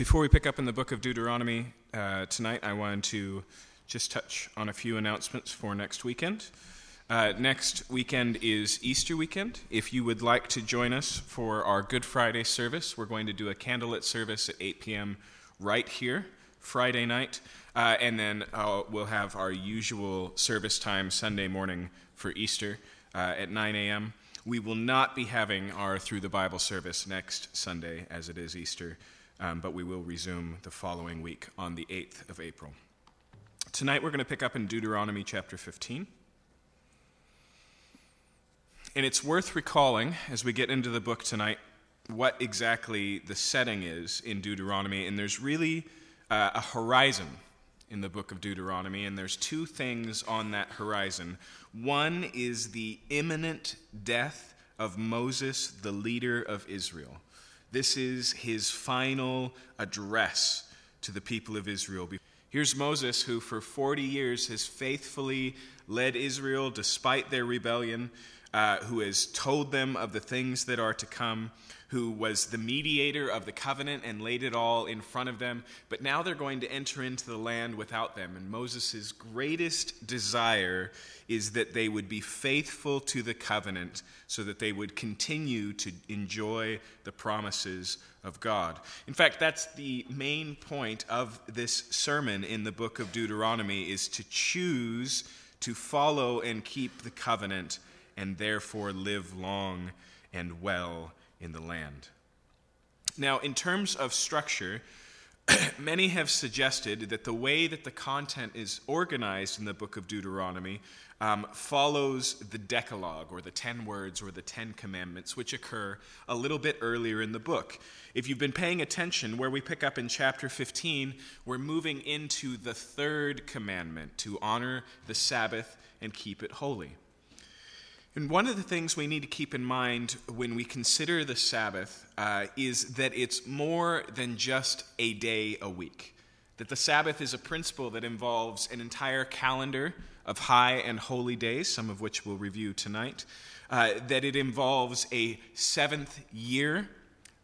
Before we pick up in the book of Deuteronomy uh, tonight, I wanted to just touch on a few announcements for next weekend. Uh, next weekend is Easter weekend. If you would like to join us for our Good Friday service, we're going to do a candlelit service at 8 p.m. right here, Friday night. Uh, and then uh, we'll have our usual service time Sunday morning for Easter uh, at 9 a.m. We will not be having our Through the Bible service next Sunday, as it is Easter, um, but we will resume the following week on the 8th of April. Tonight we're going to pick up in Deuteronomy chapter 15. And it's worth recalling as we get into the book tonight what exactly the setting is in Deuteronomy. And there's really uh, a horizon in the book of Deuteronomy, and there's two things on that horizon. One is the imminent death of Moses, the leader of Israel. This is his final address to the people of Israel. Here's Moses, who for 40 years has faithfully led Israel despite their rebellion uh, who has told them of the things that are to come, who was the mediator of the covenant and laid it all in front of them. But now they're going to enter into the land without them. And Moses' greatest desire is that they would be faithful to the covenant so that they would continue to enjoy the promises of God. In fact, that's the main point of this sermon in the book of Deuteronomy is to choose to follow and keep the covenant and therefore live long and well in the land. Now, in terms of structure, many have suggested that the way that the content is organized in the book of Deuteronomy um, follows the Decalogue, or the Ten Words, or the Ten Commandments, which occur a little bit earlier in the book. If you've been paying attention, where we pick up in chapter 15, we're moving into the third commandment to honor the Sabbath and keep it holy. And one of the things we need to keep in mind when we consider the Sabbath uh, is that it's more than just a day a week. That the Sabbath is a principle that involves an entire calendar of high and holy days, some of which we'll review tonight. Uh, that it involves a seventh year,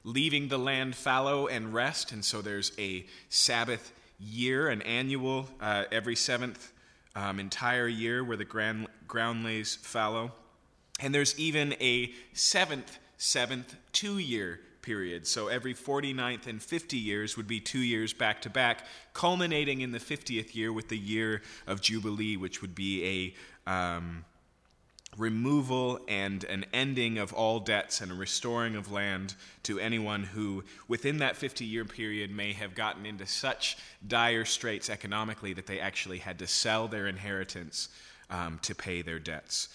leaving the land fallow and rest. And so there's a Sabbath year, an annual, uh, every seventh um, entire year where the ground, ground lays fallow. And there's even a seventh, seventh, two year period. So every 49th and 50 years would be two years back to back, culminating in the 50th year with the year of Jubilee, which would be a um, removal and an ending of all debts and a restoring of land to anyone who, within that 50 year period, may have gotten into such dire straits economically that they actually had to sell their inheritance um, to pay their debts.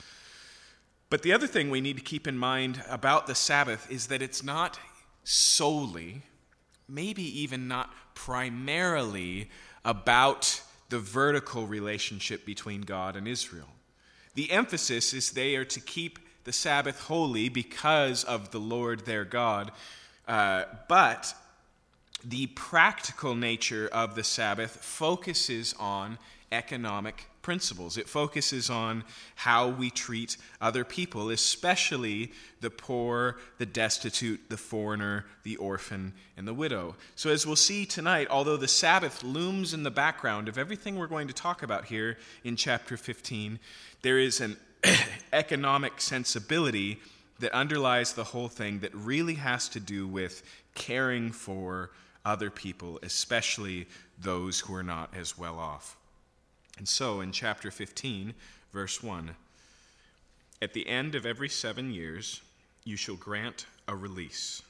But the other thing we need to keep in mind about the Sabbath is that it's not solely, maybe even not primarily, about the vertical relationship between God and Israel. The emphasis is they are to keep the Sabbath holy because of the Lord their God. Uh, but the practical nature of the Sabbath focuses on economic principles. It focuses on how we treat other people, especially the poor, the destitute, the foreigner, the orphan, and the widow. So, as we'll see tonight, although the Sabbath looms in the background of everything we're going to talk about here in chapter 15, there is an economic sensibility that underlies the whole thing that really has to do with caring for other people, especially those who are not as well off. And so in chapter 15, verse 1, at the end of every seven years, you shall grant a release.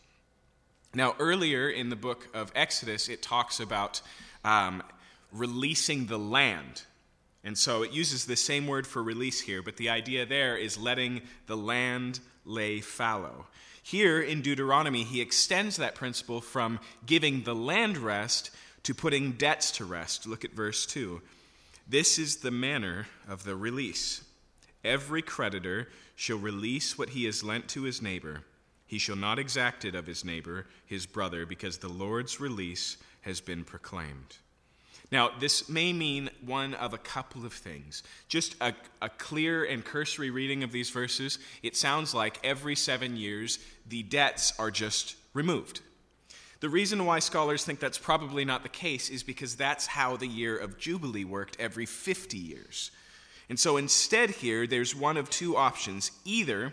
Now, earlier in the book of Exodus, it talks about um, releasing the land. And so it uses the same word for release here, but the idea there is letting the land lay fallow. Here in Deuteronomy, he extends that principle from giving the land rest to putting debts to rest. Look at verse 2. This is the manner of the release. Every creditor shall release what he has lent to his neighbor. He shall not exact it of his neighbor, his brother, because the Lord's release has been proclaimed. Now, this may mean one of a couple of things. Just a, a, clear and cursory reading of these verses, it sounds like every seven years the debts are just removed. The reason why scholars think that's probably not the case is because that's how the year of Jubilee worked every 50 years. And so instead, here, there's one of two options. Either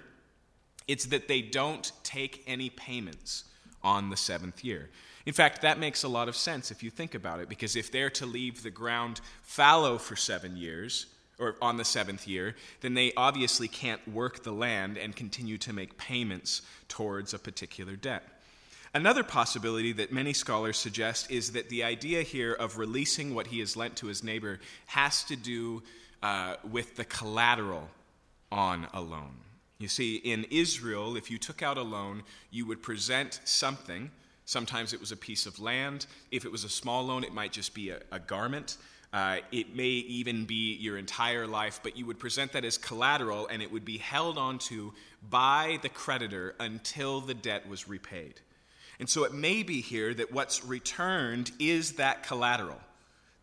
it's that they don't take any payments on the seventh year. In fact, that makes a lot of sense if you think about it, because if they're to leave the ground fallow for seven years, or on the seventh year, then they obviously can't work the land and continue to make payments towards a particular debt. Another possibility that many scholars suggest is that the idea here of releasing what he has lent to his neighbor has to do uh, with the collateral on a loan. You see, in Israel, if you took out a loan, you would present something. Sometimes it was a piece of land. If it was a small loan, it might just be a, a garment. Uh, it may even be your entire life, but you would present that as collateral and it would be held onto by the creditor until the debt was repaid. And so it may be here that what's returned is that collateral.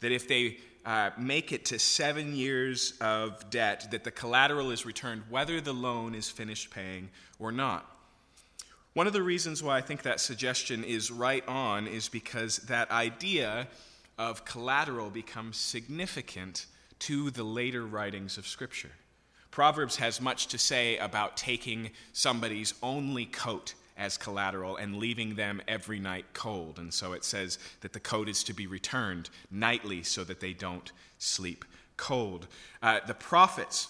That if they uh, make it to seven years of debt, that the collateral is returned whether the loan is finished paying or not. One of the reasons why I think that suggestion is right on is because that idea of collateral becomes significant to the later writings of Scripture. Proverbs has much to say about taking somebody's only coat as collateral and leaving them every night cold. And so it says that the coat is to be returned nightly so that they don't sleep cold. Uh, the prophets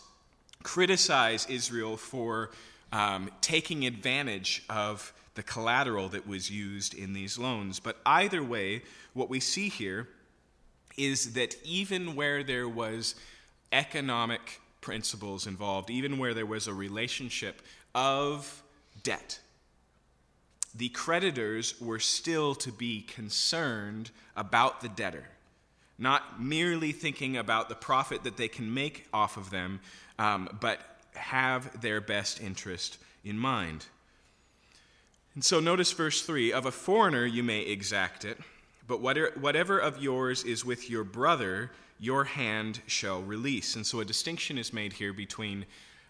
criticize Israel for um, taking advantage of the collateral that was used in these loans. But either way, what we see here is that even where there was economic principles involved, even where there was a relationship of debt, the creditors were still to be concerned about the debtor, not merely thinking about the profit that they can make off of them, um, but have their best interest in mind. And so notice verse 3 Of a foreigner you may exact it, but whatever of yours is with your brother, your hand shall release. And so a distinction is made here between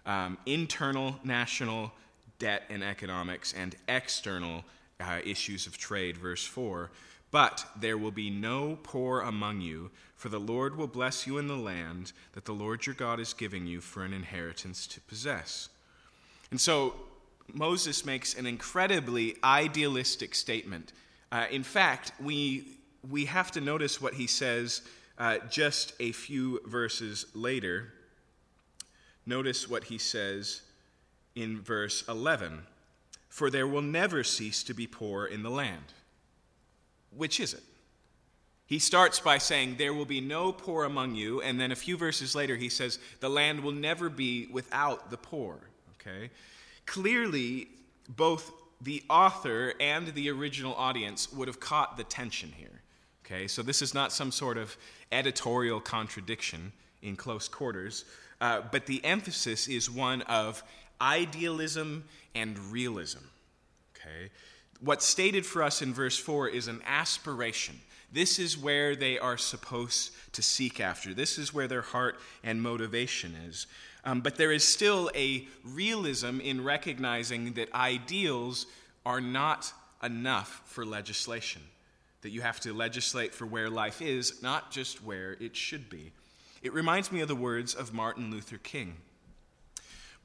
um, internal national debt and economics and external uh, issues of trade, verse 4. But there will be no poor among you, for the Lord will bless you in the land that the Lord your God is giving you for an inheritance to possess. And so Moses makes an incredibly idealistic statement. Uh, in fact, we, we have to notice what he says uh, just a few verses later. Notice what he says in verse 11 For there will never cease to be poor in the land. Which is it? He starts by saying, There will be no poor among you. And then a few verses later, he says, The land will never be without the poor. Okay? Clearly, both the author and the original audience would have caught the tension here. Okay? So this is not some sort of editorial contradiction in close quarters, uh, but the emphasis is one of idealism and realism. Okay? What's stated for us in verse 4 is an aspiration. This is where they are supposed to seek after. This is where their heart and motivation is. Um, but there is still a realism in recognizing that ideals are not enough for legislation. That you have to legislate for where life is, not just where it should be. It reminds me of the words of Martin Luther King.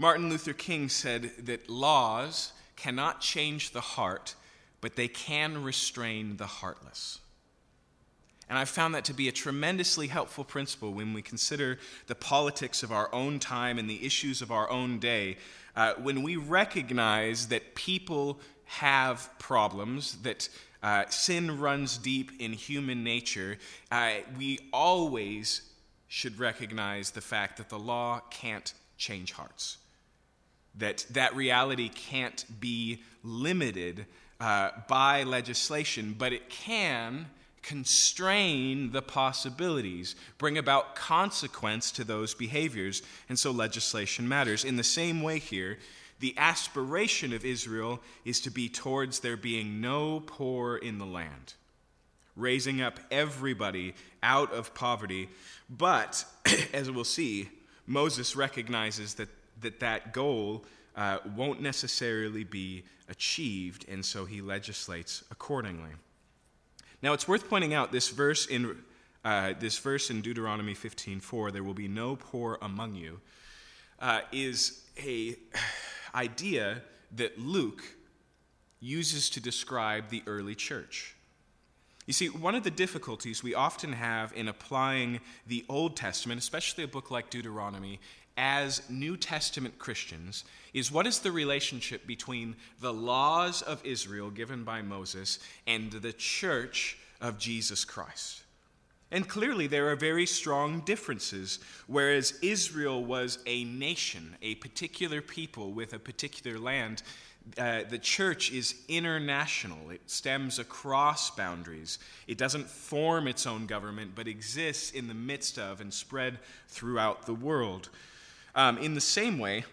Martin Luther King said that laws cannot change the heart, but they can restrain the heartless. And I've found that to be a tremendously helpful principle when we consider the politics of our own time and the issues of our own day. Uh, when we recognize that people have problems, that uh, sin runs deep in human nature, uh, we always should recognize the fact that the law can't change hearts that that reality can't be limited uh, by legislation, but it can constrain the possibilities, bring about consequence to those behaviors, and so legislation matters. In the same way, here, the aspiration of Israel is to be towards there being no poor in the land, raising up everybody out of poverty. But, as we'll see, Moses recognizes that that that goal uh, won't necessarily be achieved, and so he legislates accordingly. Now, it's worth pointing out this verse in, uh, this verse in Deuteronomy 15:4, there will be no poor among you, uh, is a idea that Luke uses to describe the early church. You see, one of the difficulties we often have in applying the Old Testament, especially a book like Deuteronomy, as New Testament Christians is what is the relationship between the laws of Israel given by Moses and the church of Jesus Christ? And clearly, there are very strong differences. Whereas Israel was a nation, a particular people with a particular land, uh, the church is international. It stems across boundaries. It doesn't form its own government, but exists in the midst of and spread throughout the world. Um, in the same way,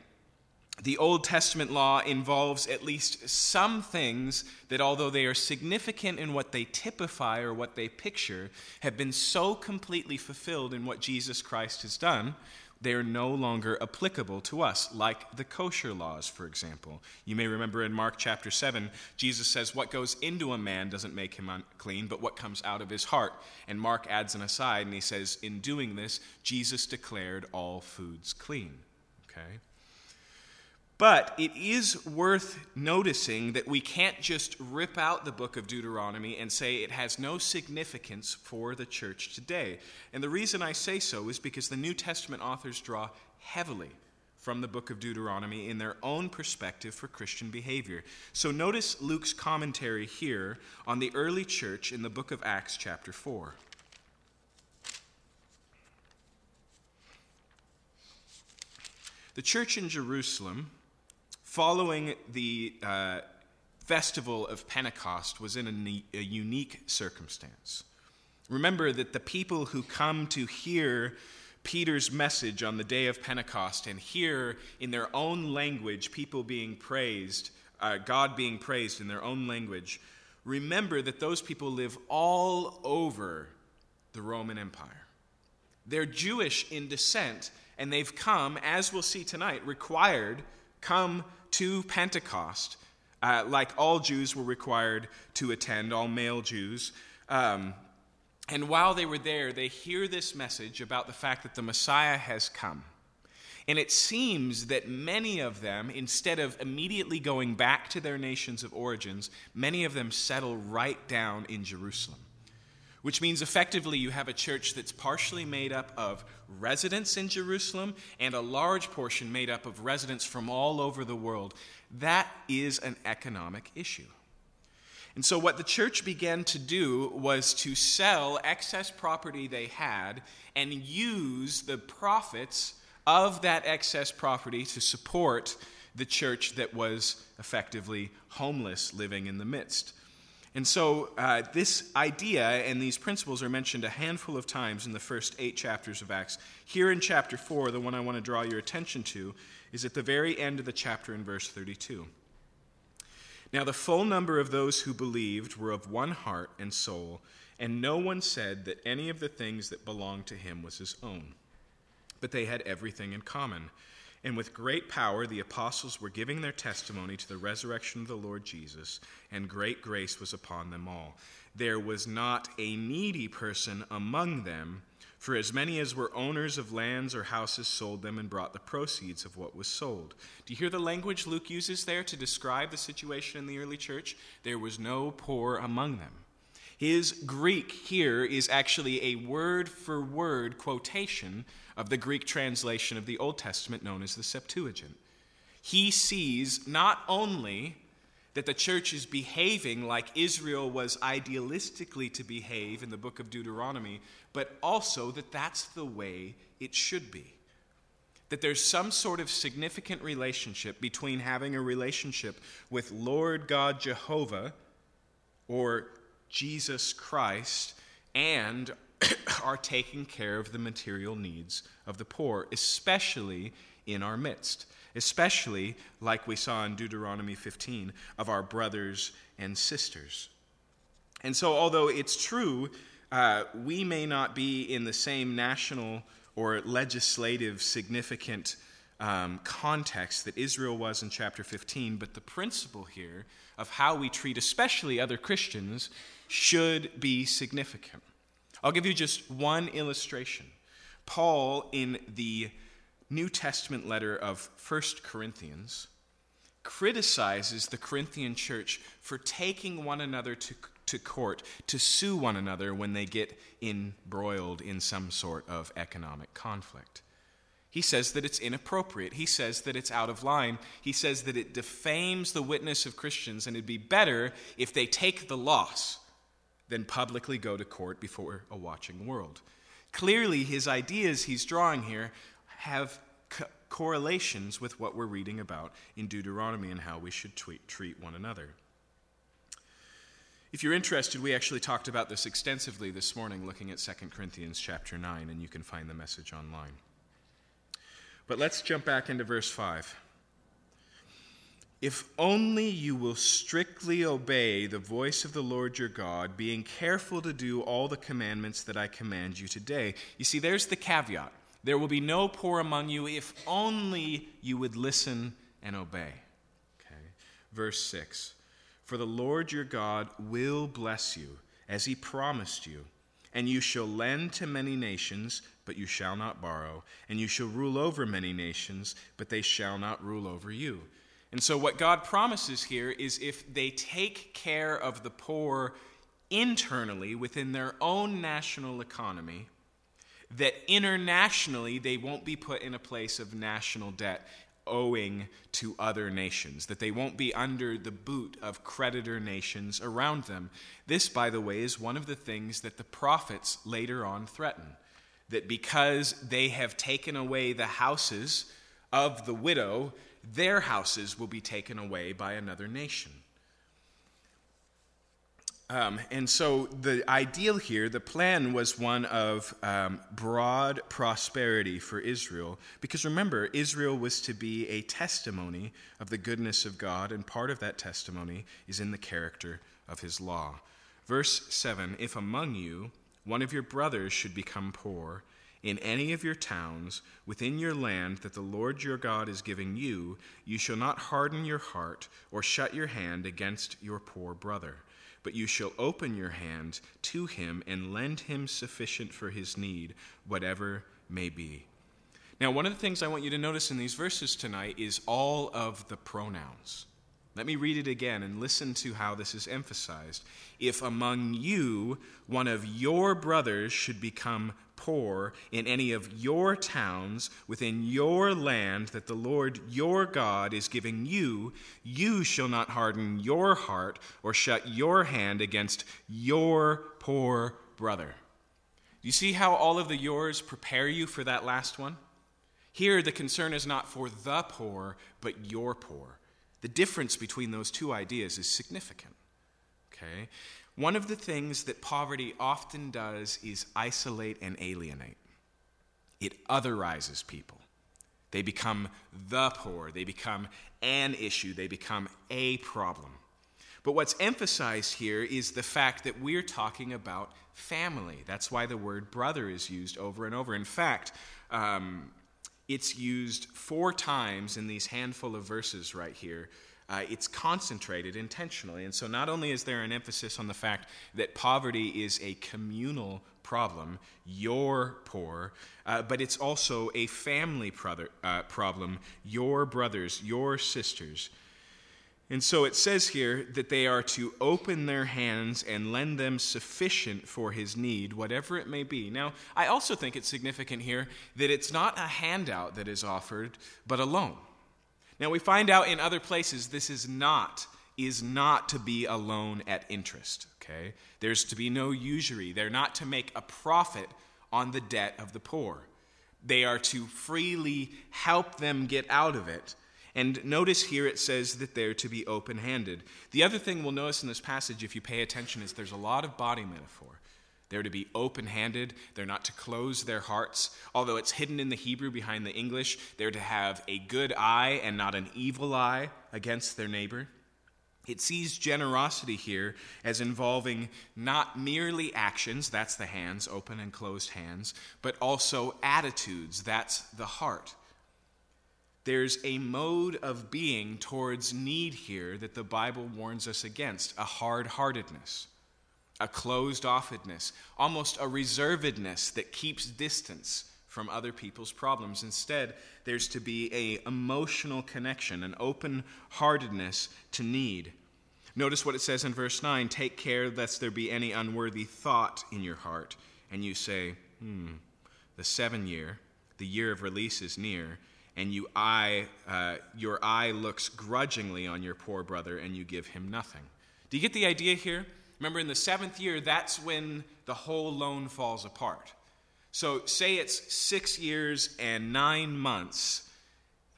the Old Testament law involves at least some things that, although they are significant in what they typify or what they picture, have been so completely fulfilled in what Jesus Christ has done they are no longer applicable to us, like the kosher laws, for example. You may remember in Mark chapter 7, Jesus says, What goes into a man doesn't make him unclean, but what comes out of his heart. And Mark adds an aside, and he says, In doing this, Jesus declared all foods clean. Okay? But it is worth noticing that we can't just rip out the book of Deuteronomy and say it has no significance for the church today. And the reason I say so is because the New Testament authors draw heavily from the book of Deuteronomy in their own perspective for Christian behavior. So notice Luke's commentary here on the early church in the book of Acts, chapter 4. The church in Jerusalem following the uh, festival of Pentecost was in a, a unique circumstance. Remember that the people who come to hear Peter's message on the day of Pentecost and hear in their own language people being praised, uh, God being praised in their own language, remember that those people live all over the Roman Empire. They're Jewish in descent, and they've come, as we'll see tonight, required, come to Pentecost, uh, like all Jews were required to attend, all male Jews. Um, and while they were there, they hear this message about the fact that the Messiah has come. And it seems that many of them, instead of immediately going back to their nations of origins, many of them settle right down in Jerusalem which means effectively you have a church that's partially made up of residents in Jerusalem and a large portion made up of residents from all over the world. That is an economic issue. And so, what the church began to do was to sell excess property they had and use the profits of that excess property to support the church that was effectively homeless living in the midst. And so, uh, this idea and these principles are mentioned a handful of times in the first eight chapters of Acts. Here in chapter 4, the one I want to draw your attention to is at the very end of the chapter in verse 32. Now, the full number of those who believed were of one heart and soul, and no one said that any of the things that belonged to him was his own. But they had everything in common. And with great power, the apostles were giving their testimony to the resurrection of the Lord Jesus, and great grace was upon them all. There was not a needy person among them, for as many as were owners of lands or houses sold them and brought the proceeds of what was sold. Do you hear the language Luke uses there to describe the situation in the early church? There was no poor among them. His Greek here is actually a word for word quotation of the Greek translation of the Old Testament known as the Septuagint. He sees not only that the church is behaving like Israel was idealistically to behave in the book of Deuteronomy, but also that that's the way it should be. That there's some sort of significant relationship between having a relationship with Lord God Jehovah or Jesus Christ and are taking care of the material needs of the poor, especially in our midst, especially, like we saw in Deuteronomy 15, of our brothers and sisters. And so, although it's true, uh, we may not be in the same national or legislative significant um, context that Israel was in chapter 15, but the principle here of how we treat, especially other Christians, should be significant. I'll give you just one illustration. Paul, in the New Testament letter of 1 Corinthians, criticizes the Corinthian church for taking one another to, to court to sue one another when they get embroiled in some sort of economic conflict. He says that it's inappropriate. He says that it's out of line. He says that it defames the witness of Christians, and it'd be better if they take the loss than publicly go to court before a watching world. Clearly, his ideas he's drawing here have co- correlations with what we're reading about in Deuteronomy and how we should treat, treat one another. If you're interested, we actually talked about this extensively this morning looking at 2 Corinthians chapter 9, and you can find the message online. But let's jump back into verse 5. If only you will strictly obey the voice of the Lord your God, being careful to do all the commandments that I command you today. You see, there's the caveat. There will be no poor among you if only you would listen and obey. Okay. Verse 6 For the Lord your God will bless you, as he promised you, and you shall lend to many nations, but you shall not borrow, and you shall rule over many nations, but they shall not rule over you. And so, what God promises here is if they take care of the poor internally within their own national economy, that internationally they won't be put in a place of national debt owing to other nations, that they won't be under the boot of creditor nations around them. This, by the way, is one of the things that the prophets later on threaten. That because they have taken away the houses of the widow, their houses will be taken away by another nation. Um, and so the ideal here, the plan was one of um, broad prosperity for Israel. Because remember, Israel was to be a testimony of the goodness of God, and part of that testimony is in the character of his law. Verse 7 If among you one of your brothers should become poor, in any of your towns within your land that the Lord your God is giving you, you shall not harden your heart or shut your hand against your poor brother, but you shall open your hand to him and lend him sufficient for his need, whatever may be. Now, one of the things I want you to notice in these verses tonight is all of the pronouns. Let me read it again and listen to how this is emphasized. If among you one of your brothers should become poor in any of your towns within your land that the Lord your God is giving you, you shall not harden your heart or shut your hand against your poor brother. You see how all of the yours prepare you for that last one? Here, the concern is not for the poor, but your poor. The difference between those two ideas is significant. Okay? One of the things that poverty often does is isolate and alienate. It otherizes people. They become the poor, they become an issue, they become a problem. But what's emphasized here is the fact that we're talking about family. That's why the word brother is used over and over. In fact, um, it's used four times in these handful of verses right here uh, it's concentrated intentionally. And so, not only is there an emphasis on the fact that poverty is a communal problem, you're poor, uh, but it's also a family brother, uh, problem, your brothers, your sisters. And so it says here that they are to open their hands and lend them sufficient for his need, whatever it may be. Now, I also think it's significant here that it's not a handout that is offered, but a loan. Now we find out in other places this is not is not to be a loan at interest, okay? There's to be no usury. They're not to make a profit on the debt of the poor. They are to freely help them get out of it. And notice here it says that they're to be open handed. The other thing we'll notice in this passage, if you pay attention, is there's a lot of body metaphor. They're to be open handed. They're not to close their hearts. Although it's hidden in the Hebrew behind the English, they're to have a good eye and not an evil eye against their neighbor. It sees generosity here as involving not merely actions, that's the hands, open and closed hands, but also attitudes, that's the heart. There's a mode of being towards need here that the Bible warns us against a hard heartedness, a closed offedness, almost a reservedness that keeps distance from other people's problems. Instead, there's to be a emotional connection, an open heartedness to need. Notice what it says in verse 9 Take care lest there be any unworthy thought in your heart, and you say, Hmm, the seven year, the year of release is near and you eye, uh, your eye looks grudgingly on your poor brother and you give him nothing. Do you get the idea here? Remember, in the seventh year, that's when the whole loan falls apart. So, say it's six years and nine months,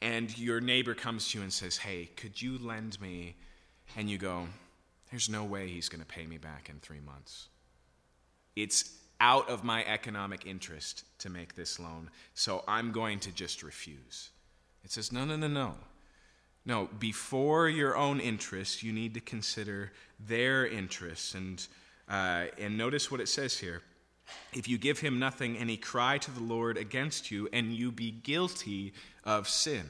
and your neighbor comes to you and says, Hey, could you lend me? And you go, There's no way he's going to pay me back in three months. It's out of my economic interest to make this loan, so I'm going to just refuse. It says, no, no, no, no. No, before your own interests, you need to consider their interests. And, uh, and notice what it says here. If you give him nothing and he cry to the Lord against you, and you be guilty of sin.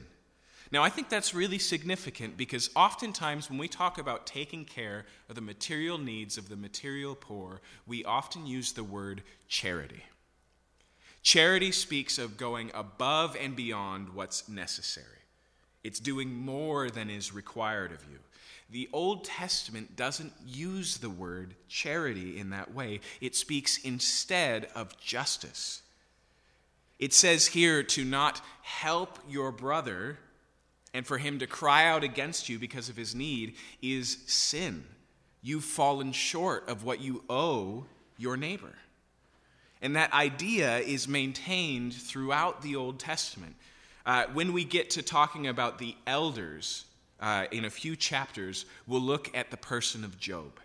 Now, I think that's really significant because oftentimes when we talk about taking care of the material needs of the material poor, we often use the word charity. Charity speaks of going above and beyond what's necessary, it's doing more than is required of you. The Old Testament doesn't use the word charity in that way, it speaks instead of justice. It says here to not help your brother and for him to cry out against you because of his need is sin. You've fallen short of what you owe your neighbor. And that idea is maintained throughout the Old Testament. Uh, when we get to talking about the elders uh, in a few chapters, we'll look at the person of Job.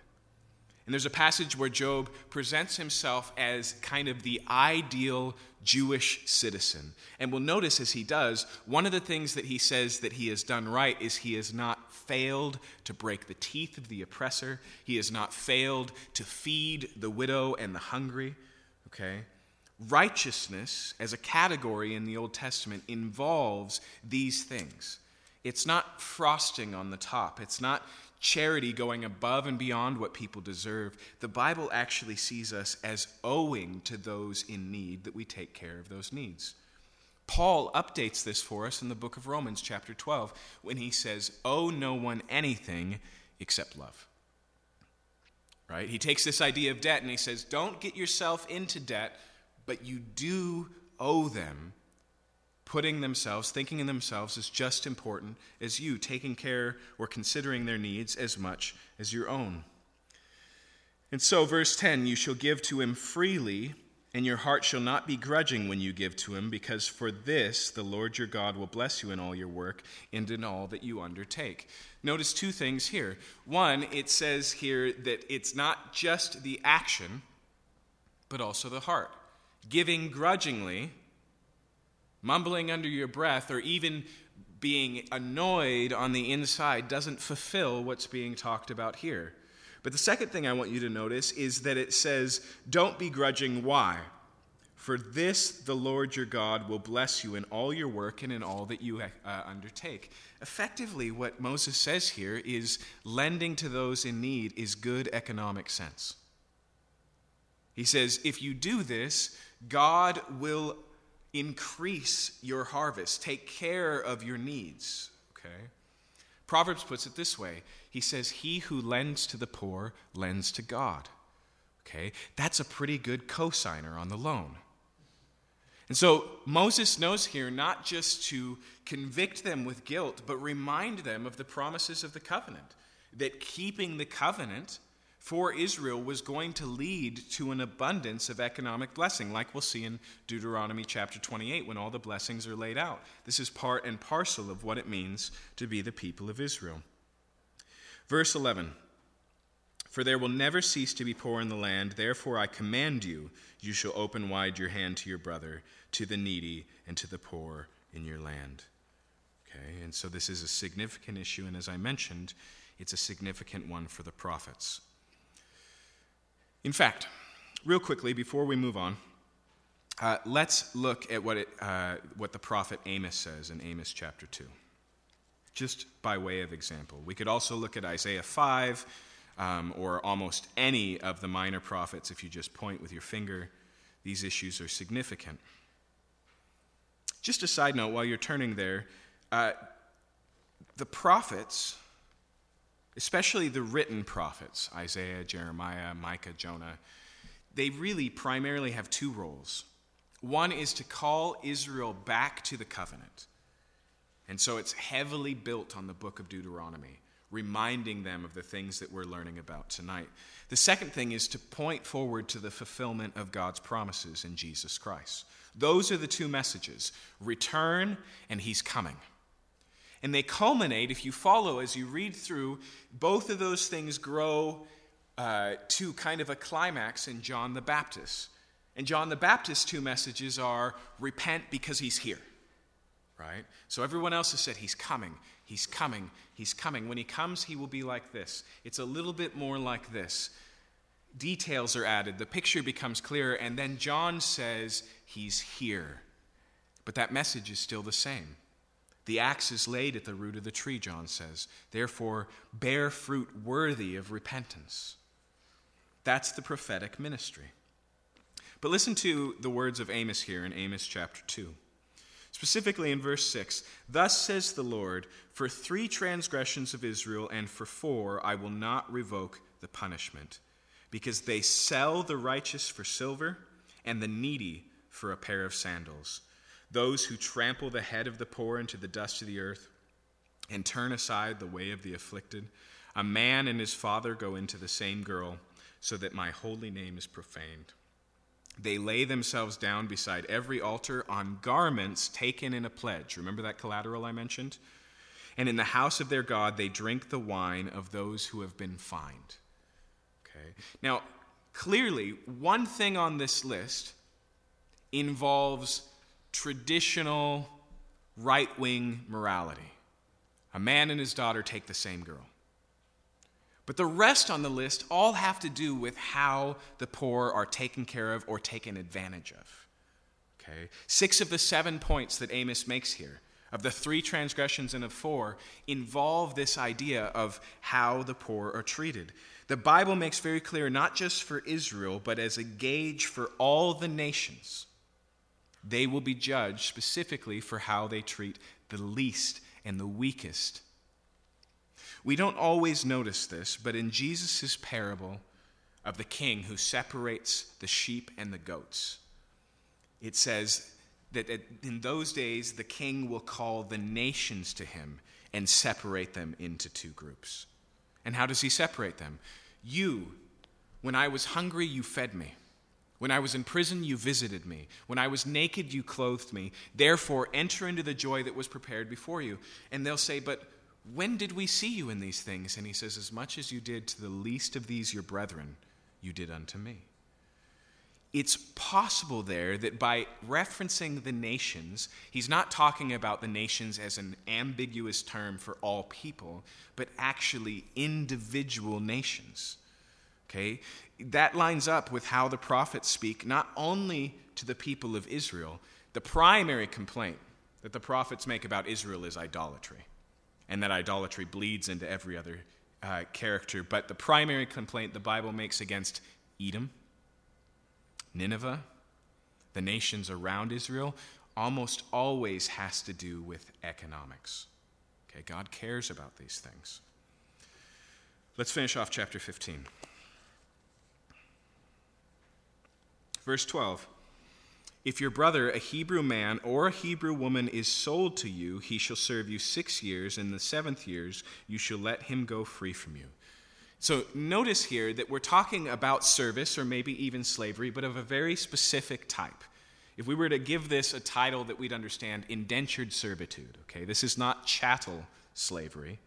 And there's a passage where Job presents himself as kind of the ideal Jewish citizen. And we'll notice as he does, one of the things that he says that he has done right is he has not failed to break the teeth of the oppressor, he has not failed to feed the widow and the hungry. Okay? Righteousness as a category in the Old Testament involves these things. It's not frosting on the top. It's not charity going above and beyond what people deserve. The Bible actually sees us as owing to those in need that we take care of those needs. Paul updates this for us in the book of Romans, chapter 12, when he says, Owe no one anything except love. Right? He takes this idea of debt and he says, Don't get yourself into debt, but you do owe them putting themselves, thinking in themselves as just important as you, taking care or considering their needs as much as your own. And so, verse 10 you shall give to him freely, and your heart shall not be grudging when you give to him, because for this the Lord your God will bless you in all your work and in all that you undertake. Notice two things here. One, it says here that it's not just the action, but also the heart. Giving grudgingly mumbling under your breath, or even being annoyed on the inside doesn't fulfill what's being talked about here. But the second thing I want you to notice is that it says, Don't be grudging. Why? For this the Lord your God will bless you in all your work and in all that you uh, undertake. Effectively, what Moses says here is lending to those in need is good economic sense. He says, if you do this, God will increase your harvest, take care of your needs. Okay? Proverbs puts it this way He says, He who lends to the poor lends to God. Okay? That's a pretty good cosigner on the loan. And so Moses knows here not just to convict them with guilt, but remind them of the promises of the covenant. That keeping the covenant for Israel was going to lead to an abundance of economic blessing, like we'll see in Deuteronomy chapter 28 when all the blessings are laid out. This is part and parcel of what it means to be the people of Israel. Verse 11 For there will never cease to be poor in the land, therefore I command you, you shall open wide your hand to your brother, to the needy, and to the poor in your land. Okay, and so this is a significant issue, and as I mentioned, it's a significant one for the prophets. In fact, real quickly before we move on, Uh, let's look at what, it, uh, what the prophet Amos says in Amos chapter 2, just by way of example. We could also look at Isaiah 5 um, or almost any of the minor prophets if you just point with your finger. These issues are significant. Just a side note while you're turning there, uh, the prophets, especially the written prophets, Isaiah, Jeremiah, Micah, Jonah, they really primarily have two roles. One is to call Israel back to the covenant. And so it's heavily built on the book of Deuteronomy, reminding them of the things that we're learning about tonight. The second thing is to point forward to the fulfillment of God's promises in Jesus Christ. Those are the two messages return and he's coming. And they culminate, if you follow as you read through, both of those things grow uh, to kind of a climax in John the Baptist. And John the Baptist's two messages are repent because he's here. Right? So everyone else has said he's coming, he's coming, he's coming. When he comes, he will be like this. It's a little bit more like this. Details are added, the picture becomes clearer, and then John says he's here. But that message is still the same. The axe is laid at the root of the tree, John says. Therefore, bear fruit worthy of repentance. That's the prophetic ministry. But listen to the words of Amos here in Amos chapter 2. Specifically in verse 6 Thus says the Lord, For three transgressions of Israel and for four I will not revoke the punishment, because they sell the righteous for silver and the needy for a pair of sandals. Those who trample the head of the poor into the dust of the earth and turn aside the way of the afflicted. A man and his father go into the same girl, so that my holy name is profaned. They lay themselves down beside every altar on garments taken in a pledge. Remember that collateral I mentioned? And in the house of their God, they drink the wine of those who have been fined. Okay. Now, clearly, one thing on this list involves traditional right wing morality. A man and his daughter take the same girl. But the rest on the list all have to do with how the poor are taken care of or taken advantage of. Okay? Six of the seven points that Amos makes here, of the three transgressions and of four, involve this idea of how the poor are treated. The Bible makes very clear, not just for Israel, but as a gauge for all the nations, they will be judged specifically for how they treat the least and the weakest we don't always notice this, but in Jesus' parable of the king who separates the sheep and the goats, it says that in those days the king will call the nations to him and separate them into two groups. And how does he separate them? You, when I was hungry, you fed me. When I was in prison, you visited me. When I was naked, you clothed me. Therefore, enter into the joy that was prepared before you. And they'll say, But when did we see you in these things? And he says, As much as you did to the least of these your brethren, you did unto me. It's possible there that by referencing the nations, he's not talking about the nations as an ambiguous term for all people, but actually individual nations. Okay? That lines up with how the prophets speak, not only to the people of Israel. The primary complaint that the prophets make about Israel is idolatry and that idolatry bleeds into every other uh, character. But the primary complaint the Bible makes against Edom, Nineveh, the nations around Israel, almost always has to do with economics. Okay, God cares about these things. Let's finish off chapter 15. Verse 12. If your brother, a Hebrew man or a Hebrew woman, is sold to you, he shall serve you six years. In the seventh years, you shall let him go free from you. So notice here that we're talking about service or maybe even slavery, but of a very specific type. If we were to give this a title that we'd understand, indentured servitude, okay? This is not chattel slavery.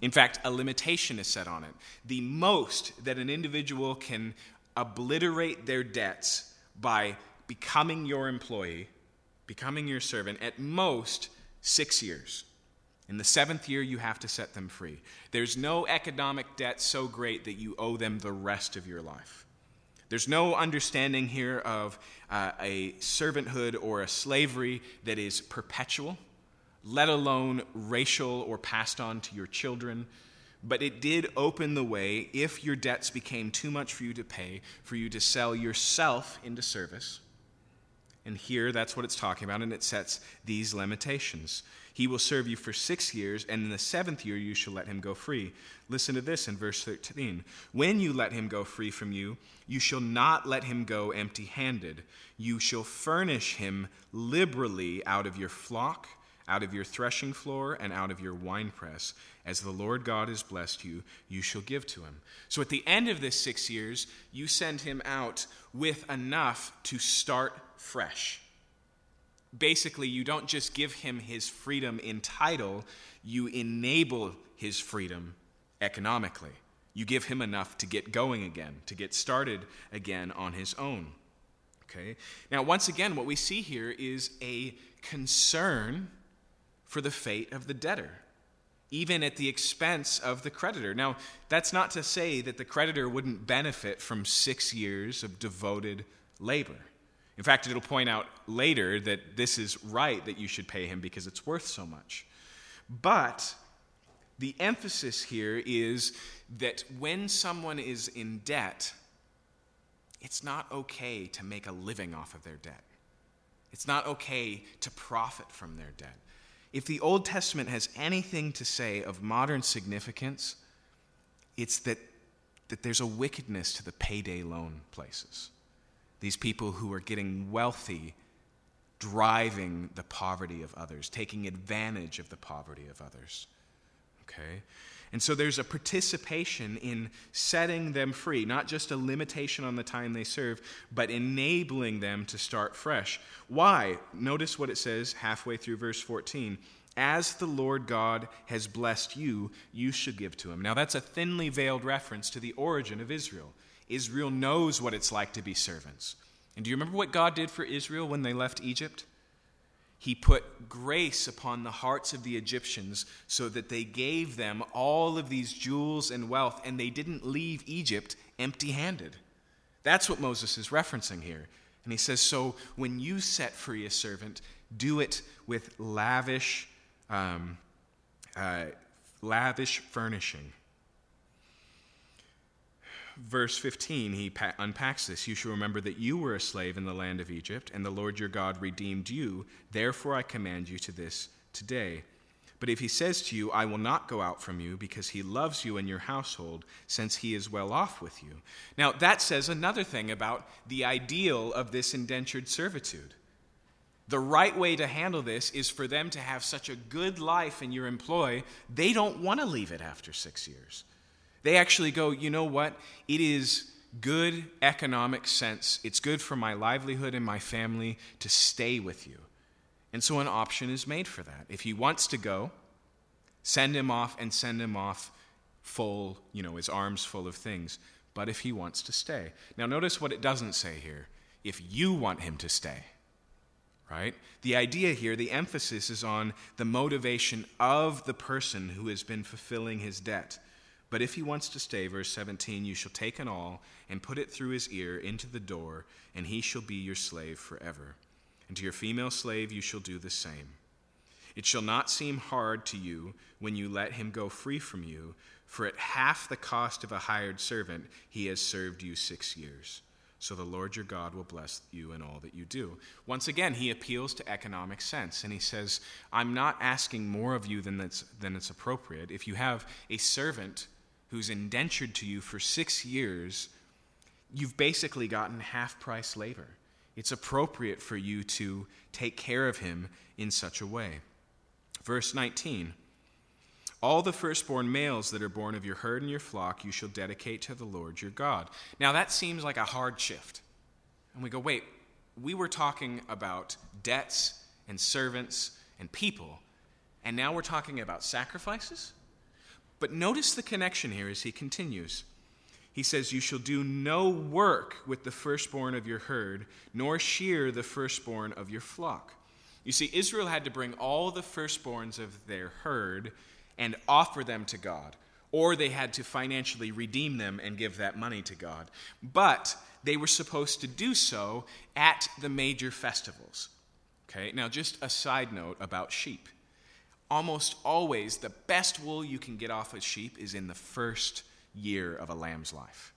In fact, a limitation is set on it. The most that an individual can obliterate their debts by becoming your employee, becoming your servant, at most six years. In the seventh year, you have to set them free. There's no economic debt so great that you owe them the rest of your life. There's no understanding here of uh, a servanthood or a slavery that is perpetual, let alone racial or passed on to your children. But it did open the way, if your debts became too much for you to pay, for you to sell yourself into service. And here, that's what it's talking about, and it sets these limitations. He will serve you for six years, and in the seventh year you shall let him go free. Listen to this in verse 13. When you let him go free from you, you shall not let him go empty handed. You shall furnish him liberally out of your flock, out of your threshing floor, and out of your winepress. As the Lord God has blessed you, you shall give to him. So at the end of this six years, you send him out with enough to start fresh basically, you don't just give him his freedom in title, you enable his freedom economically. You give him enough to get going again, to get started again on his own. Okay? Now, once again, what we see here is a concern for the fate of the debtor, even at the expense of the creditor. Now, that's not to say that the creditor wouldn't benefit from six years of devoted labor. In fact, it'll point out later that this is right that you should pay him because it's worth so much. But the emphasis here is that when someone is in debt, it's not okay to make a living off of their debt. It's not okay to profit from their debt. If the Old Testament has anything to say of modern significance, it's that, that there's a wickedness to the payday loan places. These people who are getting wealthy, driving the poverty of others, taking advantage of the poverty of others. Okay? And so there's a participation in setting them free, not just a limitation on the time they serve, but enabling them to start fresh. Why? Notice what it says halfway through verse 14. As the Lord God has blessed you, you should give to him. Now, that's a thinly veiled reference to the origin of Israel. Israel knows what it's like to be servants. And do you remember what God did for Israel when they left Egypt? He put grace upon the hearts of the Egyptians so that they gave them all of these jewels and wealth, and they didn't leave Egypt empty handed. That's what Moses is referencing here. And he says, So when you set free a servant, do it with lavish, um, uh, lavish furnishing verse 15, he pa- unpacks this. You shall remember that you were a slave in the land of Egypt, and the Lord your God redeemed you. Therefore, I command you to this today. But if he says to you, I will not go out from you, because he loves you and your household, since he is well off with you. Now, that says another thing about the ideal of this indentured servitude. The right way to handle this is for them to have such a good life in your employ, they don't want to leave it after six years. They actually go, you know what? It is good economic sense. It's good for my livelihood and my family to stay with you. And so an option is made for that. If he wants to go, send him off and send him off full, you know, his arms full of things. But if he wants to stay. Now, notice what it doesn't say here. If you want him to stay, right? The idea here, the emphasis is on the motivation of the person who has been fulfilling his debt. But if he wants to stay, verse 17, you shall take an awl and put it through his ear into the door, and he shall be your slave forever. And to your female slave you shall do the same. It shall not seem hard to you when you let him go free from you, for at half the cost of a hired servant he has served you six years. So the Lord your God will bless you in all that you do. Once again, he appeals to economic sense, and he says, I'm not asking more of you than, that's, than it's appropriate. If you have a servant who's indentured to you for six years, you've basically gotten half price labor. It's appropriate for you to take care of him in such a way. Verse 19 All the firstborn males that are born of your herd and your flock you shall dedicate to the Lord your God. Now that seems like a hard shift. And we go, wait, we were talking about debts and servants and people, and now we're talking about sacrifices? But notice the connection here as he continues. He says, You shall do no work with the firstborn of your herd, nor shear the firstborn of your flock. You see, Israel had to bring all the firstborns of their herd and offer them to God, or they had to financially redeem them and give that money to God. But they were supposed to do so at the major festivals. Okay, now just a side note about sheep. Almost always, the best wool you can get off a sheep is in the first year of a lamb's life.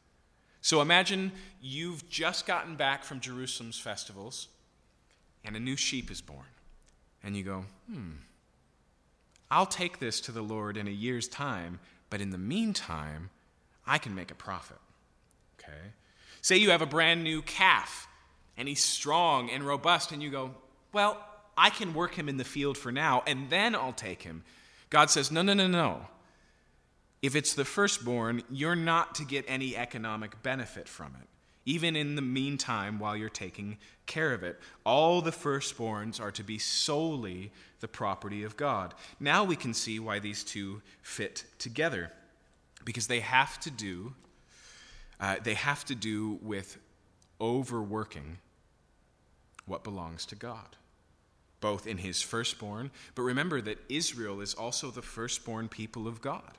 So imagine you've just gotten back from Jerusalem's festivals and a new sheep is born. And you go, hmm, I'll take this to the Lord in a year's time, but in the meantime, I can make a profit. Okay? Say you have a brand new calf and he's strong and robust, and you go, Well, I can work him in the field for now, and then I'll take him. God says, No, no, no, no. If it's the firstborn, you're not to get any economic benefit from it, even in the meantime while you're taking care of it. All the firstborns are to be solely the property of God. Now we can see why these two fit together, because they have to do, uh, they have to do with overworking what belongs to God both in his firstborn, but remember that Israel is also the firstborn people of God.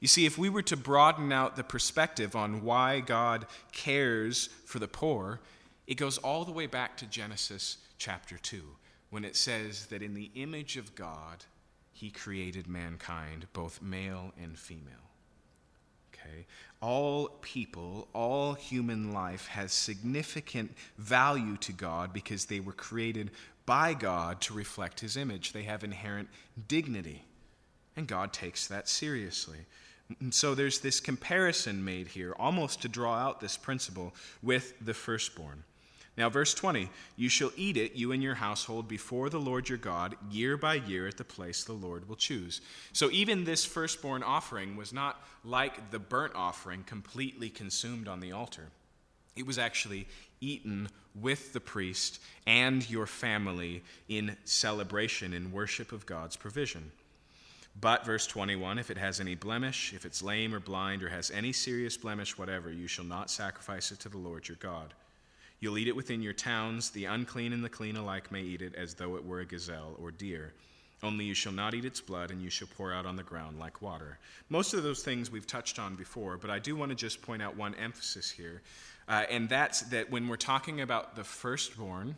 You see, if we were to broaden out the perspective on why God cares for the poor, it goes all the way back to Genesis chapter 2, when it says that in the image of God, he created mankind, both male and female. Okay? All people, all human life has significant value to God because they were created by God to reflect his image. They have inherent dignity. And God takes that seriously. And so there's this comparison made here, almost to draw out this principle with the firstborn. Now, verse 20 You shall eat it, you and your household, before the Lord your God, year by year at the place the Lord will choose. So, even this firstborn offering was not like the burnt offering completely consumed on the altar. It was actually eaten with the priest and your family in celebration in worship of God's provision. But, verse 21, if it has any blemish, if it's lame or blind, or has any serious blemish whatever, you shall not sacrifice it to the Lord your God. You'll eat it within your towns. The unclean and the clean alike may eat it as though it were a gazelle or deer. Only you shall not eat its blood, and you shall pour out on the ground like water. Most of those things we've touched on before, but I do want to just point out one emphasis here, uh, and that's that when we're talking about the firstborn,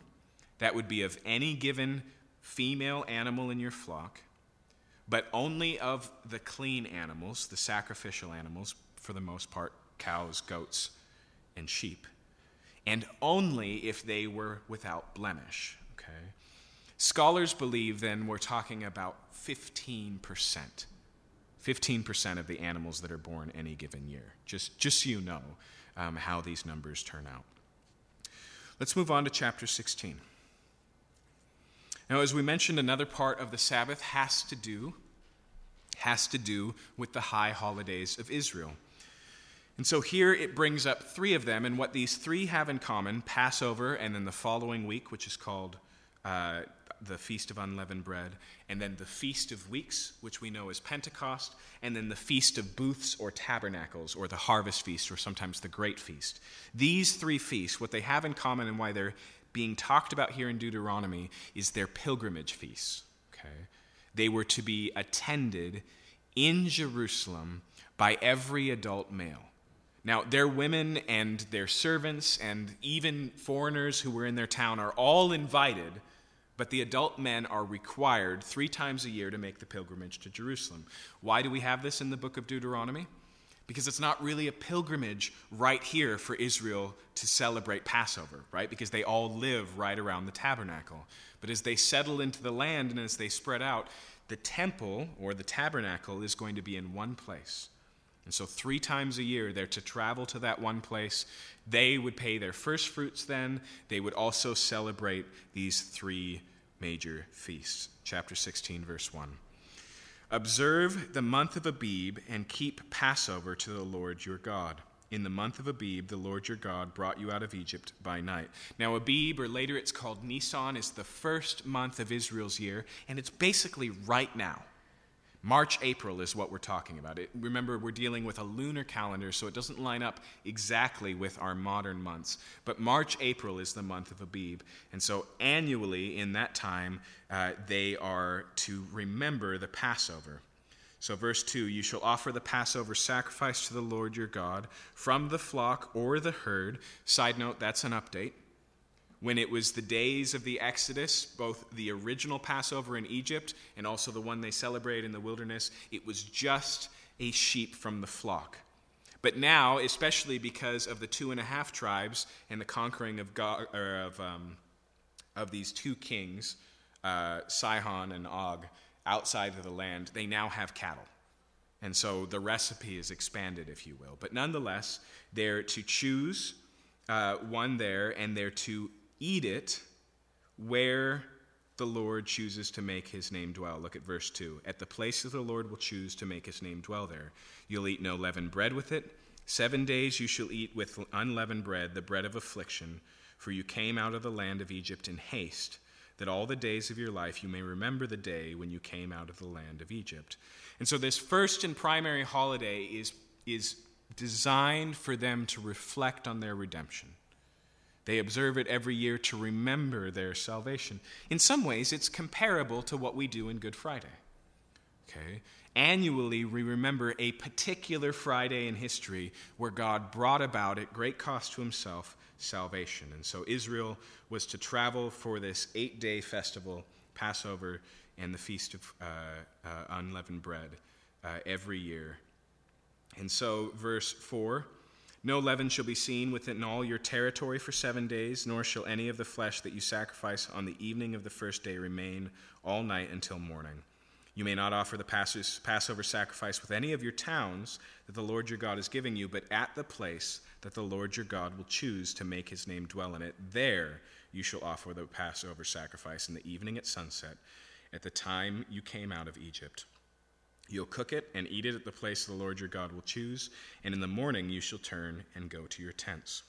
that would be of any given female animal in your flock, but only of the clean animals, the sacrificial animals, for the most part, cows, goats, and sheep, and only if they were without blemish. Okay? Scholars believe then we're talking about 15%. 15% of the animals that are born any given year. Just, just so you know um, how these numbers turn out. Let's move on to chapter 16. Now, as we mentioned, another part of the Sabbath has to do has to do with the high holidays of Israel. And so here it brings up three of them, and what these three have in common Passover, and then the following week, which is called uh, the Feast of Unleavened Bread, and then the Feast of Weeks, which we know as Pentecost, and then the Feast of Booths or Tabernacles, or the Harvest Feast, or sometimes the Great Feast. These three feasts, what they have in common and why they're being talked about here in Deuteronomy, is their pilgrimage feasts. Okay? They were to be attended in Jerusalem by every adult male. Now, their women and their servants and even foreigners who were in their town are all invited but the adult men are required three times a year to make the pilgrimage to Jerusalem. Why do we have this in the book of Deuteronomy? Because it's not really a pilgrimage right here for Israel to celebrate Passover, right? Because they all live right around the tabernacle. But as they settle into the land and as they spread out, the temple or the tabernacle is going to be in one place. And so, three times a year, they're to travel to that one place. They would pay their first fruits then. They would also celebrate these three major feasts. Chapter 16, verse 1. Observe the month of Abib and keep Passover to the Lord your God. In the month of Abib, the Lord your God brought you out of Egypt by night. Now, Abib, or later it's called Nisan, is the first month of Israel's year, and it's basically right now. March, April is what we're talking about. It, remember, we're dealing with a lunar calendar, so it doesn't line up exactly with our modern months. But March, April is the month of Abib. And so annually in that time, uh, they are to remember the Passover. So, verse 2 You shall offer the Passover sacrifice to the Lord your God from the flock or the herd. Side note, that's an update. When it was the days of the Exodus, both the original Passover in Egypt and also the one they celebrate in the wilderness, it was just a sheep from the flock. But now, especially because of the two and a half tribes and the conquering of, God, of, um, of these two kings, uh, Sihon and Og, outside of the land, they now have cattle. And so the recipe is expanded, if you will. But nonetheless, they're to choose uh, one there and they're to eat it where the Lord chooses to make his name dwell. Look at verse 2. At the place that the Lord will choose to make his name dwell there, you'll eat no leavened bread with it. Seven days you shall eat with unleavened bread, the bread of affliction, for you came out of the land of Egypt in haste that all the days of your life you may remember the day when you came out of the land of Egypt. And so, this first and primary holiday is, is designed for them to reflect on their redemption. They observe it every year to remember their salvation. In some ways, it's comparable to what we do in Good Friday. Okay? Annually, we remember a particular Friday in history where God brought about at great cost to himself salvation. And so Israel was to travel for this eight day festival, Passover, and the Feast of uh, uh, Unleavened Bread uh, every year. And so, verse 4 No leaven shall be seen within all your territory for seven days, nor shall any of the flesh that you sacrifice on the evening of the first day remain all night until morning. You may not offer the Passover sacrifice with any of your towns that the Lord your God is giving you, but at the place that the Lord your God will choose to make his name dwell in it. There you shall offer the Passover sacrifice in the evening at sunset, at the time you came out of Egypt. You'll cook it and eat it at the place the Lord your God will choose, and in the morning you shall turn and go to your tents.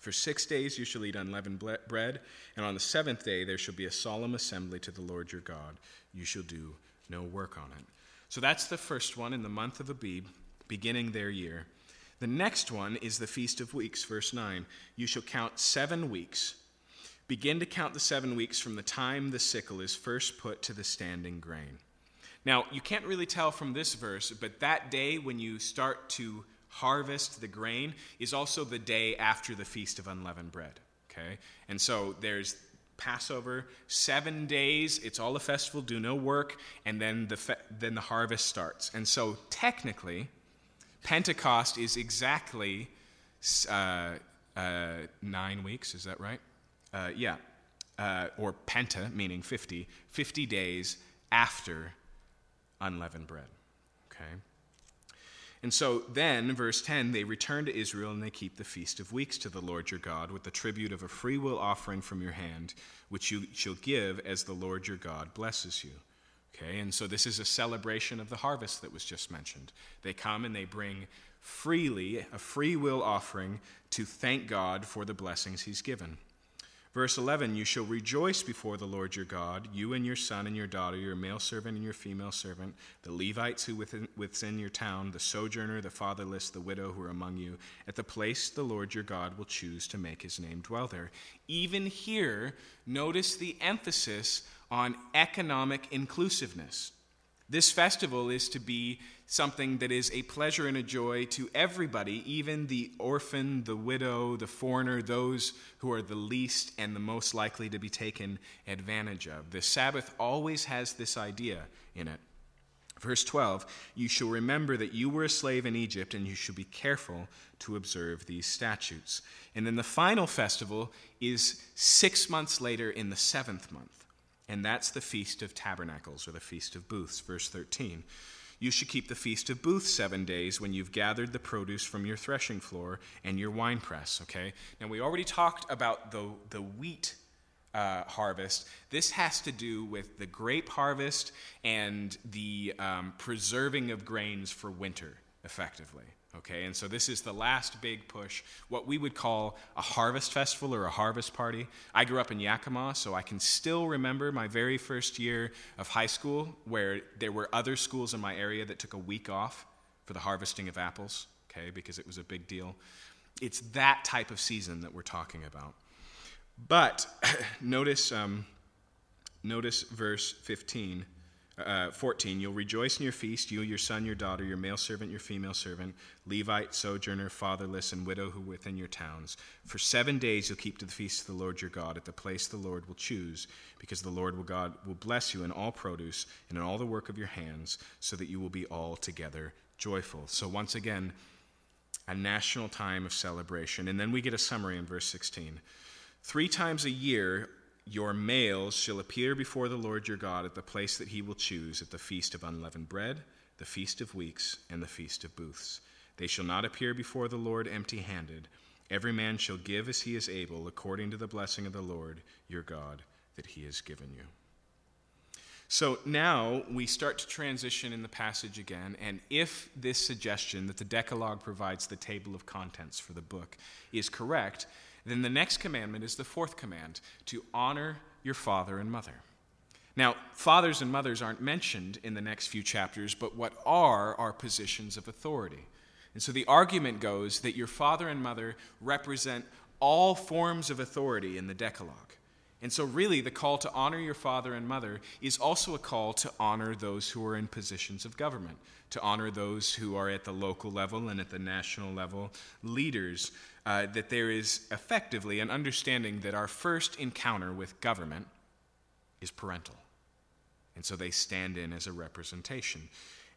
For six days you shall eat unleavened bread, and on the seventh day there shall be a solemn assembly to the Lord your God. You shall do no work on it. So that's the first one in the month of Abib, beginning their year. The next one is the Feast of Weeks, verse 9. You shall count seven weeks. Begin to count the seven weeks from the time the sickle is first put to the standing grain. Now, you can't really tell from this verse, but that day when you start to harvest the grain is also the day after the Feast of Unleavened Bread. Okay? And so there's Passover, seven days, it's all a festival, do no work, and then the, fe- then the harvest starts. And so technically, Pentecost is exactly uh, uh, nine weeks, is that right? Uh, yeah. Uh, or penta, meaning 50, 50 days after unleavened bread. Okay? And so then, verse 10, they return to Israel and they keep the Feast of Weeks to the Lord your God with the tribute of a freewill offering from your hand, which you shall give as the Lord your God blesses you. Okay, and so this is a celebration of the harvest that was just mentioned. They come and they bring freely a free will offering to thank God for the blessings he's given. Verse 11 You shall rejoice before the Lord your God, you and your son and your daughter, your male servant and your female servant, the Levites who within, within your town, the sojourner, the fatherless, the widow who are among you, at the place the Lord your God will choose to make his name dwell there. Even here, notice the emphasis on economic inclusiveness. This festival is to be something that is a pleasure and a joy to everybody, even the orphan, the widow, the foreigner, those who are the least and the most likely to be taken advantage of. The Sabbath always has this idea in it. Verse 12, you shall remember that you were a slave in Egypt, and you shall be careful to observe these statutes. And then the final festival is six months later in the seventh month and that's the Feast of Tabernacles or the Feast of Booths, verse 13. You should keep the Feast of Booths seven days when you've gathered the produce from your threshing floor and your winepress, okay? Now, we already talked about the, the wheat uh, harvest. This has to do with the grape harvest and the um, preserving of grains for winter, effectively. Okay, and so this is the last big push, what we would call a harvest festival or a harvest party. I grew up in Yakima, so I can still remember my very first year of high school where there were other schools in my area that took a week off for the harvesting of apples, okay, because it was a big deal. It's that type of season that we're talking about. But notice, um, notice verse 15 Uh, 14, you'll rejoice in your feast, you, your son, your daughter, your male servant, your female servant, Levite, sojourner, fatherless, and widow who within your towns. For seven days you'll keep to the feast of the Lord your God at the place the Lord will choose, because the Lord will God will bless you in all produce and in all the work of your hands, so that you will be altogether joyful. So once again, a national time of celebration. And then we get a summary in verse 16. Three times a year your males shall appear before the Lord your God at the place that he will choose, at the feast of unleavened bread, the feast of weeks, and the feast of booths. They shall not appear before the Lord empty handed. Every man shall give as he is able, according to the blessing of the Lord your God that he has given you. So now we start to transition in the passage again, and if this suggestion that the Decalogue provides the table of contents for the book is correct, then the next commandment is the fourth command to honor your father and mother. Now, fathers and mothers aren't mentioned in the next few chapters, but what are are positions of authority. And so the argument goes that your father and mother represent all forms of authority in the Decalogue. And so, really, the call to honor your father and mother is also a call to honor those who are in positions of government, to honor those who are at the local level and at the national level, leaders uh, that there is effectively an understanding that our first encounter with government is parental. And so they stand in as a representation.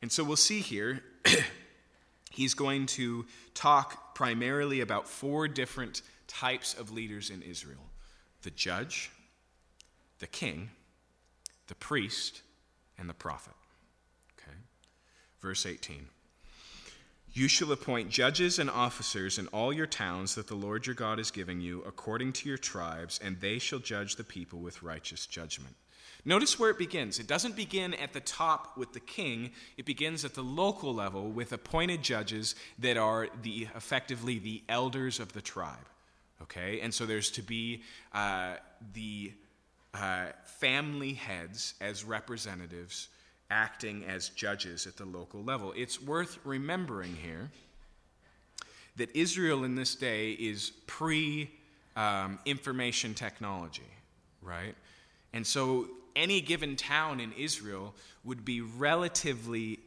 And so we'll see here, he's going to talk primarily about four different types of leaders in Israel the judge, the king, the priest, and the prophet. Okay? Verse 18. You shall appoint judges and officers in all your towns that the Lord your God is giving you, according to your tribes, and they shall judge the people with righteous judgment. Notice where it begins. It doesn't begin at the top with the king, it begins at the local level with appointed judges that are the, effectively the elders of the tribe. Okay? And so there's to be uh, the uh, family heads as representatives acting as judges at the local level. It's worth remembering here that Israel in this day is pre um, information technology, right? And so any given town in Israel would be relatively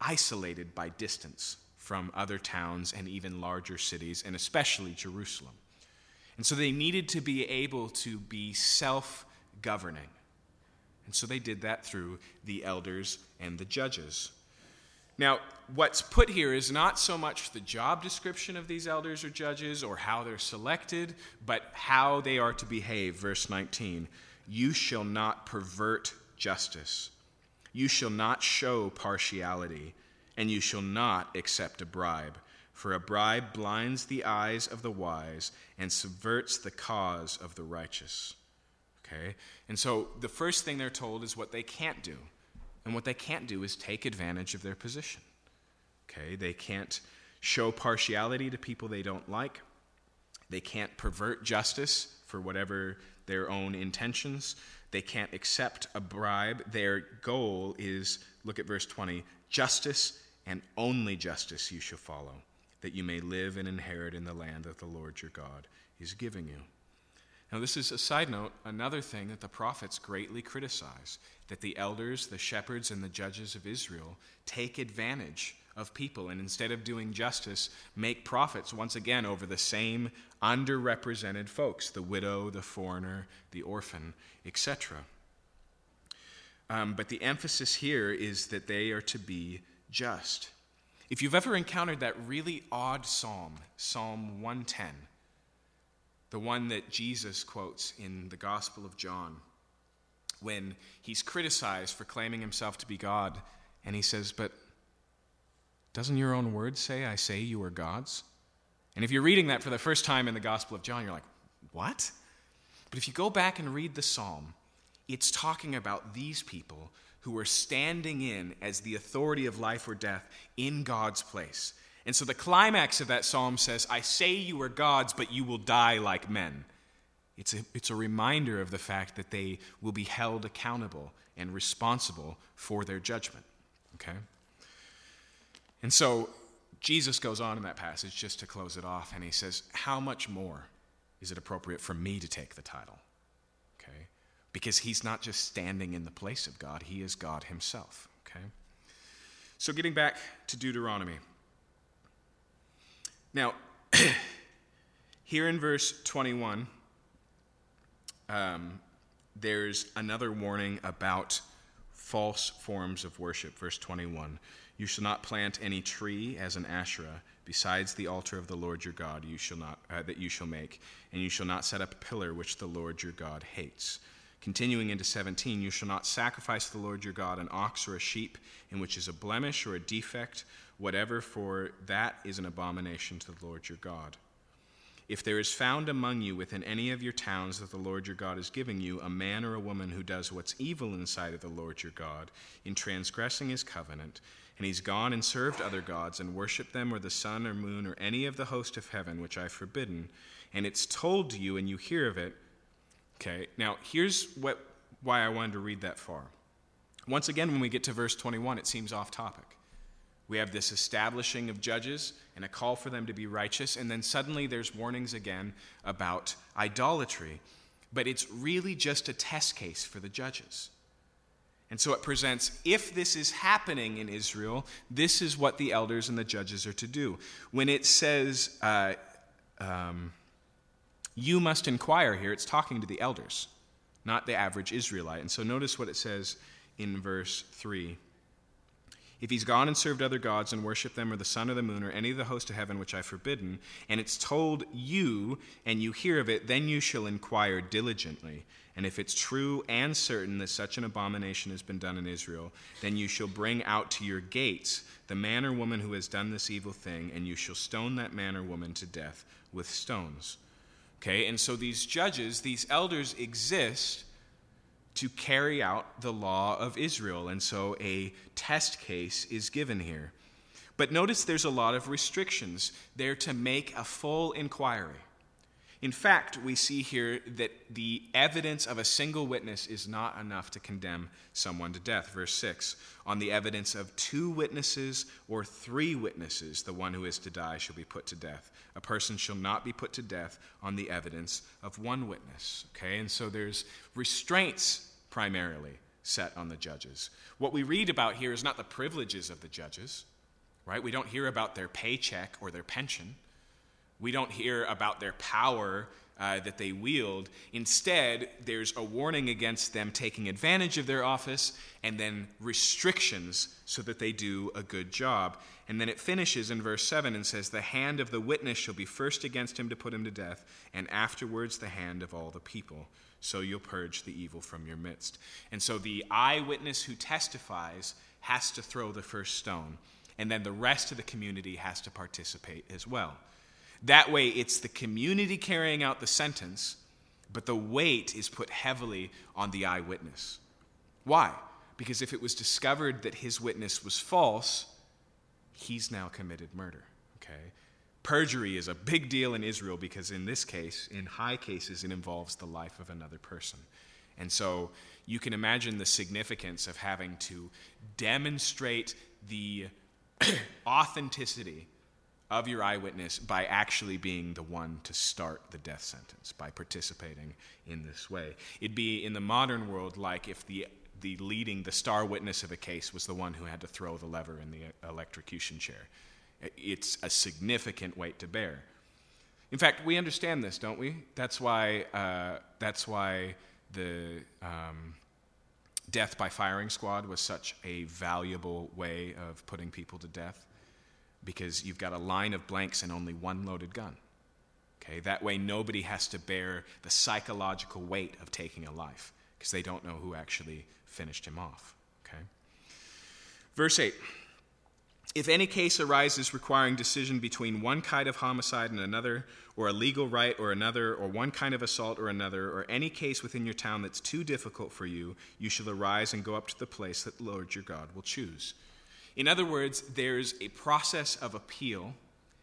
isolated by distance from other towns and even larger cities, and especially Jerusalem. And so they needed to be able to be self governing. And so they did that through the elders and the judges. Now, what's put here is not so much the job description of these elders or judges or how they're selected, but how they are to behave. Verse 19 You shall not pervert justice, you shall not show partiality, and you shall not accept a bribe. For a bribe blinds the eyes of the wise and subverts the cause of the righteous. Okay? And so the first thing they're told is what they can't do. And what they can't do is take advantage of their position. Okay? They can't show partiality to people they don't like. They can't pervert justice for whatever their own intentions. They can't accept a bribe. Their goal is look at verse 20 justice and only justice you shall follow, that you may live and inherit in the land that the Lord your God is giving you. Now, this is a side note, another thing that the prophets greatly criticize that the elders, the shepherds, and the judges of Israel take advantage of people and instead of doing justice, make profits once again over the same underrepresented folks the widow, the foreigner, the orphan, etc. Um, but the emphasis here is that they are to be just. If you've ever encountered that really odd psalm, Psalm 110, the one that Jesus quotes in the Gospel of John when he's criticized for claiming himself to be God. And he says, But doesn't your own word say, I say you are God's? And if you're reading that for the first time in the Gospel of John, you're like, What? But if you go back and read the psalm, it's talking about these people who are standing in as the authority of life or death in God's place. And so the climax of that psalm says, I say you are gods, but you will die like men. It's a, it's a reminder of the fact that they will be held accountable and responsible for their judgment. Okay? And so Jesus goes on in that passage just to close it off, and he says, How much more is it appropriate for me to take the title? Because he's not just standing in the place of God, he is God himself. Okay? So, getting back to Deuteronomy. Now, here in verse 21, um, there's another warning about false forms of worship. Verse 21 You shall not plant any tree as an Asherah besides the altar of the Lord your God you shall not, uh, that you shall make, and you shall not set up a pillar which the Lord your God hates. Continuing into 17, you shall not sacrifice to the Lord your God an ox or a sheep in which is a blemish or a defect, whatever, for that is an abomination to the Lord your God. If there is found among you within any of your towns that the Lord your God is giving you a man or a woman who does what's evil in the sight of the Lord your God, in transgressing his covenant, and he's gone and served other gods and worshiped them or the sun or moon or any of the host of heaven, which I've forbidden, and it's told to you and you hear of it. Okay, now here's what, why I wanted to read that far. Once again, when we get to verse 21, it seems off topic. We have this establishing of judges and a call for them to be righteous, and then suddenly there's warnings again about idolatry. But it's really just a test case for the judges. And so it presents if this is happening in Israel, this is what the elders and the judges are to do. When it says, uh, um, you must inquire here, it's talking to the elders, not the average Israelite. And so notice what it says in verse 3. If he's gone and served other gods and worshiped them, or the sun or the moon, or any of the host of heaven which I've forbidden, and it's told you, and you hear of it, then you shall inquire diligently. And if it's true and certain that such an abomination has been done in Israel, then you shall bring out to your gates the man or woman who has done this evil thing, and you shall stone that man or woman to death with stones. Okay, and so these judges, these elders exist to carry out the law of Israel, and so a test case is given here. But notice there's a lot of restrictions. They're to make a full inquiry. In fact, we see here that the evidence of a single witness is not enough to condemn someone to death. Verse 6 On the evidence of two witnesses or three witnesses, the one who is to die shall be put to death. A person shall not be put to death on the evidence of one witness. Okay, and so there's restraints primarily set on the judges. What we read about here is not the privileges of the judges, right? We don't hear about their paycheck or their pension. We don't hear about their power uh, that they wield. Instead, there's a warning against them taking advantage of their office and then restrictions so that they do a good job. And then it finishes in verse 7 and says, The hand of the witness shall be first against him to put him to death, and afterwards the hand of all the people. So you'll purge the evil from your midst. And so the eyewitness who testifies has to throw the first stone, and then the rest of the community has to participate as well. That way, it's the community carrying out the sentence, but the weight is put heavily on the eyewitness. Why? Because if it was discovered that his witness was false, he's now committed murder. Okay? Perjury is a big deal in Israel because, in this case, in high cases, it involves the life of another person. And so you can imagine the significance of having to demonstrate the authenticity of your eyewitness by actually being the one to start the death sentence, by participating in this way. It'd be in the modern world like if the, the leading, the star witness of a case was the one who had to throw the lever in the electrocution chair. It's a significant weight to bear. In fact, we understand this, don't we? That's why, uh, that's why the um, death by firing squad was such a valuable way of putting people to death because you've got a line of blanks and only one loaded gun. Okay, that way nobody has to bear the psychological weight of taking a life because they don't know who actually finished him off. Okay? Verse 8 If any case arises requiring decision between one kind of homicide and another, or a legal right or another, or one kind of assault or another, or any case within your town that's too difficult for you, you shall arise and go up to the place that the Lord your God will choose in other words, there's a process of appeal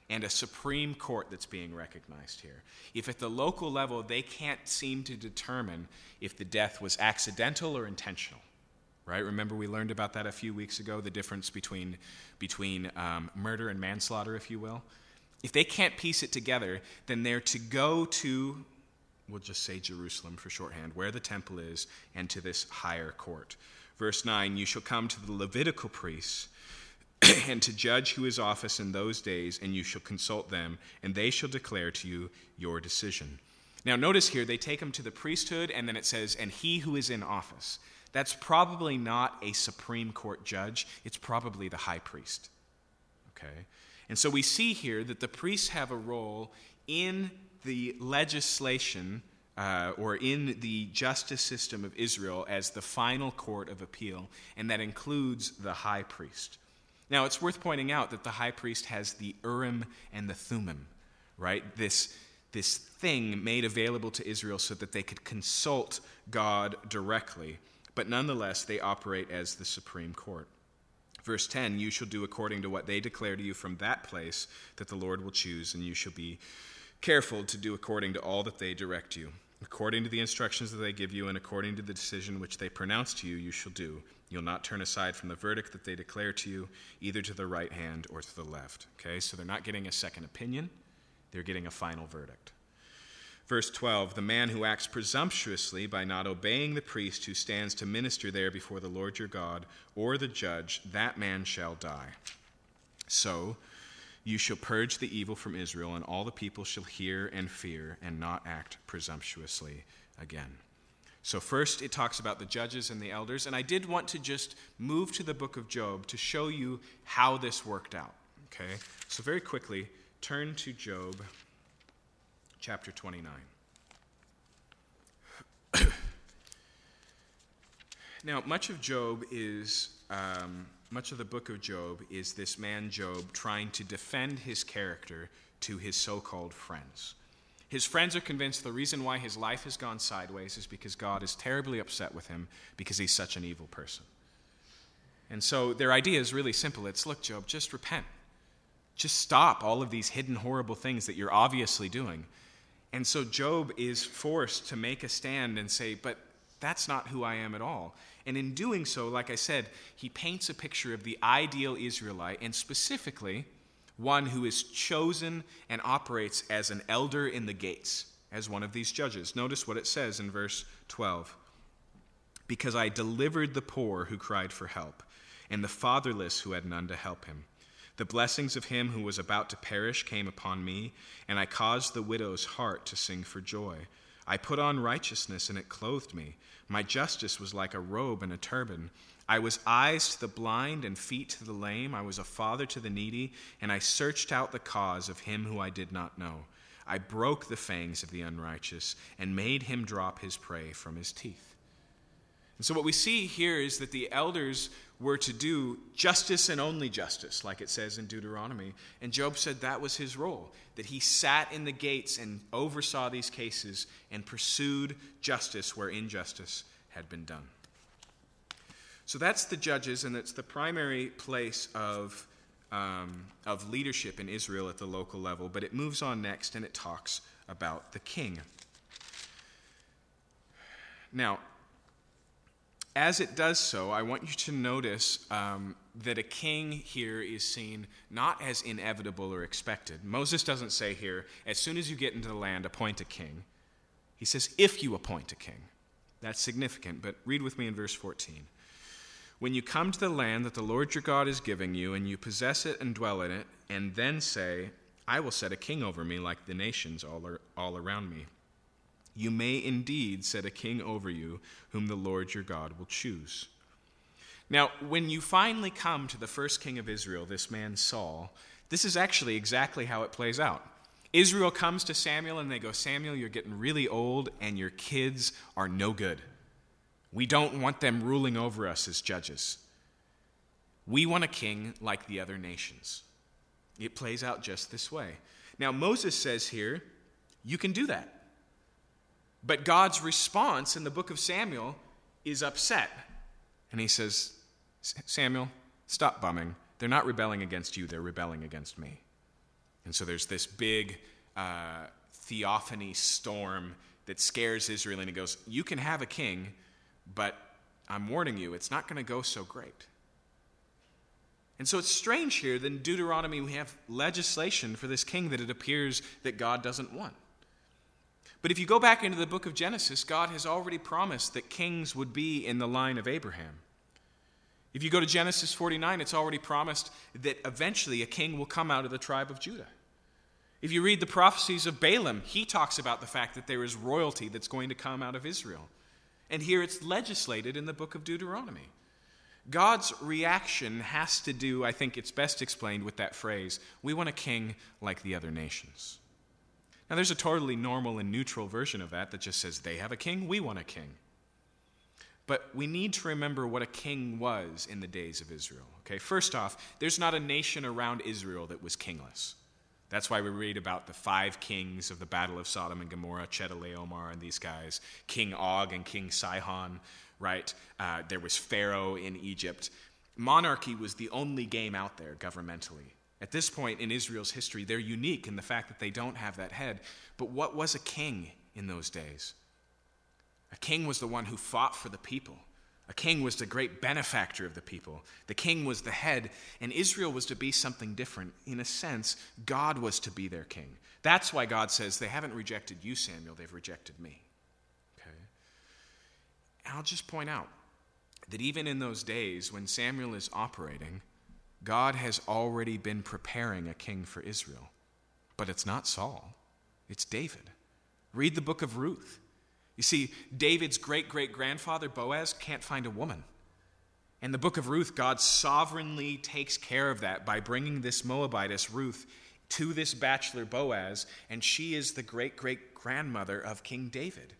and a Supreme Court that's being recognized here. If at the local level they can't seem to determine if the death was accidental or intentional, right? Remember we learned about that a few weeks ago, the difference between, between um, murder and manslaughter, if you will? If they can't piece it together, then they're to go to we'll just say Jerusalem for shorthand, where the temple is, and to this higher court. Verse 9 You shall come to the Levitical priests and to judge who is office in those days, and you shall consult them, and they shall declare to you your decision. Now, notice here, they take him to the priesthood, and then it says, and he who is in office. That's probably not a Supreme Court judge, it's probably the high priest. Okay? And so we see here that the priests have a role in the legislation uh, or in the justice system of Israel as the final court of appeal, and that includes the high priest. Now, it's worth pointing out that the high priest has the Urim and the Thummim, right? This, this thing made available to Israel so that they could consult God directly, but nonetheless, they operate as the supreme court. Verse 10 You shall do according to what they declare to you from that place that the Lord will choose, and you shall be careful to do according to all that they direct you. According to the instructions that they give you, and according to the decision which they pronounce to you, you shall do. You'll not turn aside from the verdict that they declare to you, either to the right hand or to the left. Okay, so they're not getting a second opinion, they're getting a final verdict. Verse 12 The man who acts presumptuously by not obeying the priest who stands to minister there before the Lord your God, or the judge, that man shall die. So you shall purge the evil from Israel, and all the people shall hear and fear, and not act presumptuously again. So, first, it talks about the judges and the elders, and I did want to just move to the book of Job to show you how this worked out. Okay? So, very quickly, turn to Job chapter 29. now, much of Job is, um, much of the book of Job is this man Job trying to defend his character to his so called friends. His friends are convinced the reason why his life has gone sideways is because God is terribly upset with him because he's such an evil person. And so their idea is really simple it's look, Job, just repent. Just stop all of these hidden, horrible things that you're obviously doing. And so Job is forced to make a stand and say, But that's not who I am at all. And in doing so, like I said, he paints a picture of the ideal Israelite, and specifically, one who is chosen and operates as an elder in the gates, as one of these judges. Notice what it says in verse 12 Because I delivered the poor who cried for help, and the fatherless who had none to help him. The blessings of him who was about to perish came upon me, and I caused the widow's heart to sing for joy. I put on righteousness, and it clothed me. My justice was like a robe and a turban. I was eyes to the blind and feet to the lame. I was a father to the needy, and I searched out the cause of him who I did not know. I broke the fangs of the unrighteous and made him drop his prey from his teeth. And so, what we see here is that the elders were to do justice and only justice, like it says in Deuteronomy. And Job said that was his role, that he sat in the gates and oversaw these cases and pursued justice where injustice had been done. So that's the judges, and it's the primary place of, um, of leadership in Israel at the local level. But it moves on next and it talks about the king. Now, as it does so, I want you to notice um, that a king here is seen not as inevitable or expected. Moses doesn't say here, as soon as you get into the land, appoint a king. He says, if you appoint a king. That's significant, but read with me in verse 14. When you come to the land that the Lord your God is giving you, and you possess it and dwell in it, and then say, I will set a king over me like the nations all, are, all around me. You may indeed set a king over you, whom the Lord your God will choose. Now, when you finally come to the first king of Israel, this man Saul, this is actually exactly how it plays out. Israel comes to Samuel and they go, Samuel, you're getting really old and your kids are no good. We don't want them ruling over us as judges. We want a king like the other nations. It plays out just this way. Now, Moses says here, you can do that. But God's response in the book of Samuel is upset. And he says, Samuel, stop bumming. They're not rebelling against you, they're rebelling against me. And so there's this big uh, theophany storm that scares Israel, and he goes, You can have a king, but I'm warning you, it's not going to go so great. And so it's strange here that in Deuteronomy we have legislation for this king that it appears that God doesn't want. But if you go back into the book of Genesis, God has already promised that kings would be in the line of Abraham. If you go to Genesis 49, it's already promised that eventually a king will come out of the tribe of Judah. If you read the prophecies of Balaam, he talks about the fact that there is royalty that's going to come out of Israel. And here it's legislated in the book of Deuteronomy. God's reaction has to do, I think it's best explained with that phrase we want a king like the other nations. Now, there's a totally normal and neutral version of that that just says they have a king, we want a king. But we need to remember what a king was in the days of Israel. Okay, first off, there's not a nation around Israel that was kingless. That's why we read about the five kings of the Battle of Sodom and Gomorrah, Chedorlaomer and these guys, King Og and King Sihon, right? Uh, there was Pharaoh in Egypt. Monarchy was the only game out there governmentally. At this point in Israel's history, they're unique in the fact that they don't have that head. But what was a king in those days? A king was the one who fought for the people. A king was the great benefactor of the people. The king was the head, and Israel was to be something different. In a sense, God was to be their king. That's why God says, They haven't rejected you, Samuel, they've rejected me. Okay? I'll just point out that even in those days when Samuel is operating, God has already been preparing a king for Israel. But it's not Saul, it's David. Read the book of Ruth. You see, David's great great grandfather, Boaz, can't find a woman. In the book of Ruth, God sovereignly takes care of that by bringing this Moabitess, Ruth, to this bachelor, Boaz, and she is the great great grandmother of King David.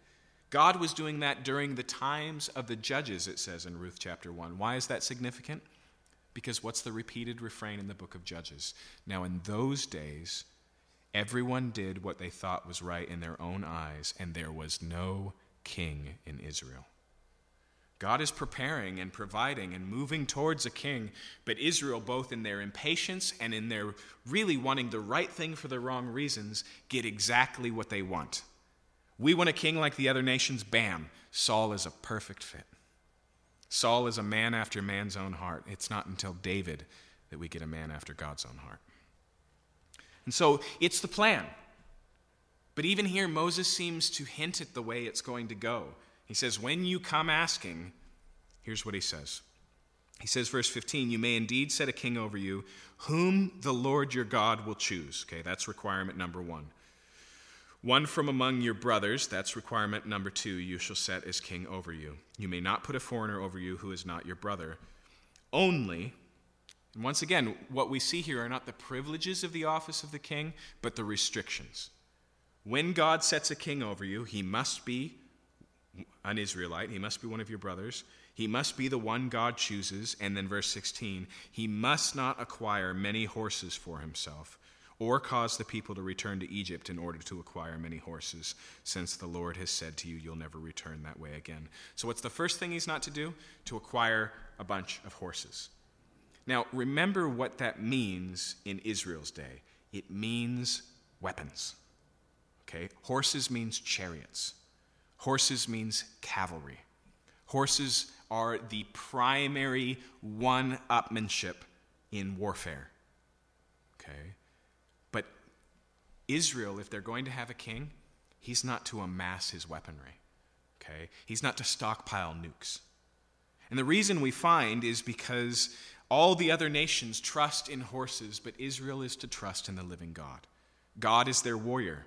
God was doing that during the times of the judges, it says in Ruth chapter 1. Why is that significant? Because what's the repeated refrain in the book of Judges? Now, in those days, Everyone did what they thought was right in their own eyes, and there was no king in Israel. God is preparing and providing and moving towards a king, but Israel, both in their impatience and in their really wanting the right thing for the wrong reasons, get exactly what they want. We want a king like the other nations, bam, Saul is a perfect fit. Saul is a man after man's own heart. It's not until David that we get a man after God's own heart. And so it's the plan. But even here, Moses seems to hint at the way it's going to go. He says, When you come asking, here's what he says. He says, verse 15, You may indeed set a king over you, whom the Lord your God will choose. Okay, that's requirement number one. One from among your brothers, that's requirement number two, you shall set as king over you. You may not put a foreigner over you who is not your brother. Only and once again, what we see here are not the privileges of the office of the king, but the restrictions. When God sets a king over you, he must be an Israelite, he must be one of your brothers, he must be the one God chooses, and then verse 16, he must not acquire many horses for himself. Or cause the people to return to Egypt in order to acquire many horses, since the Lord has said to you, You'll never return that way again. So, what's the first thing he's not to do? To acquire a bunch of horses. Now, remember what that means in Israel's day it means weapons. Okay? Horses means chariots, horses means cavalry. Horses are the primary one upmanship in warfare. Okay? But Israel, if they're going to have a king, he's not to amass his weaponry. Okay? He's not to stockpile nukes. And the reason we find is because all the other nations trust in horses, but Israel is to trust in the living God. God is their warrior,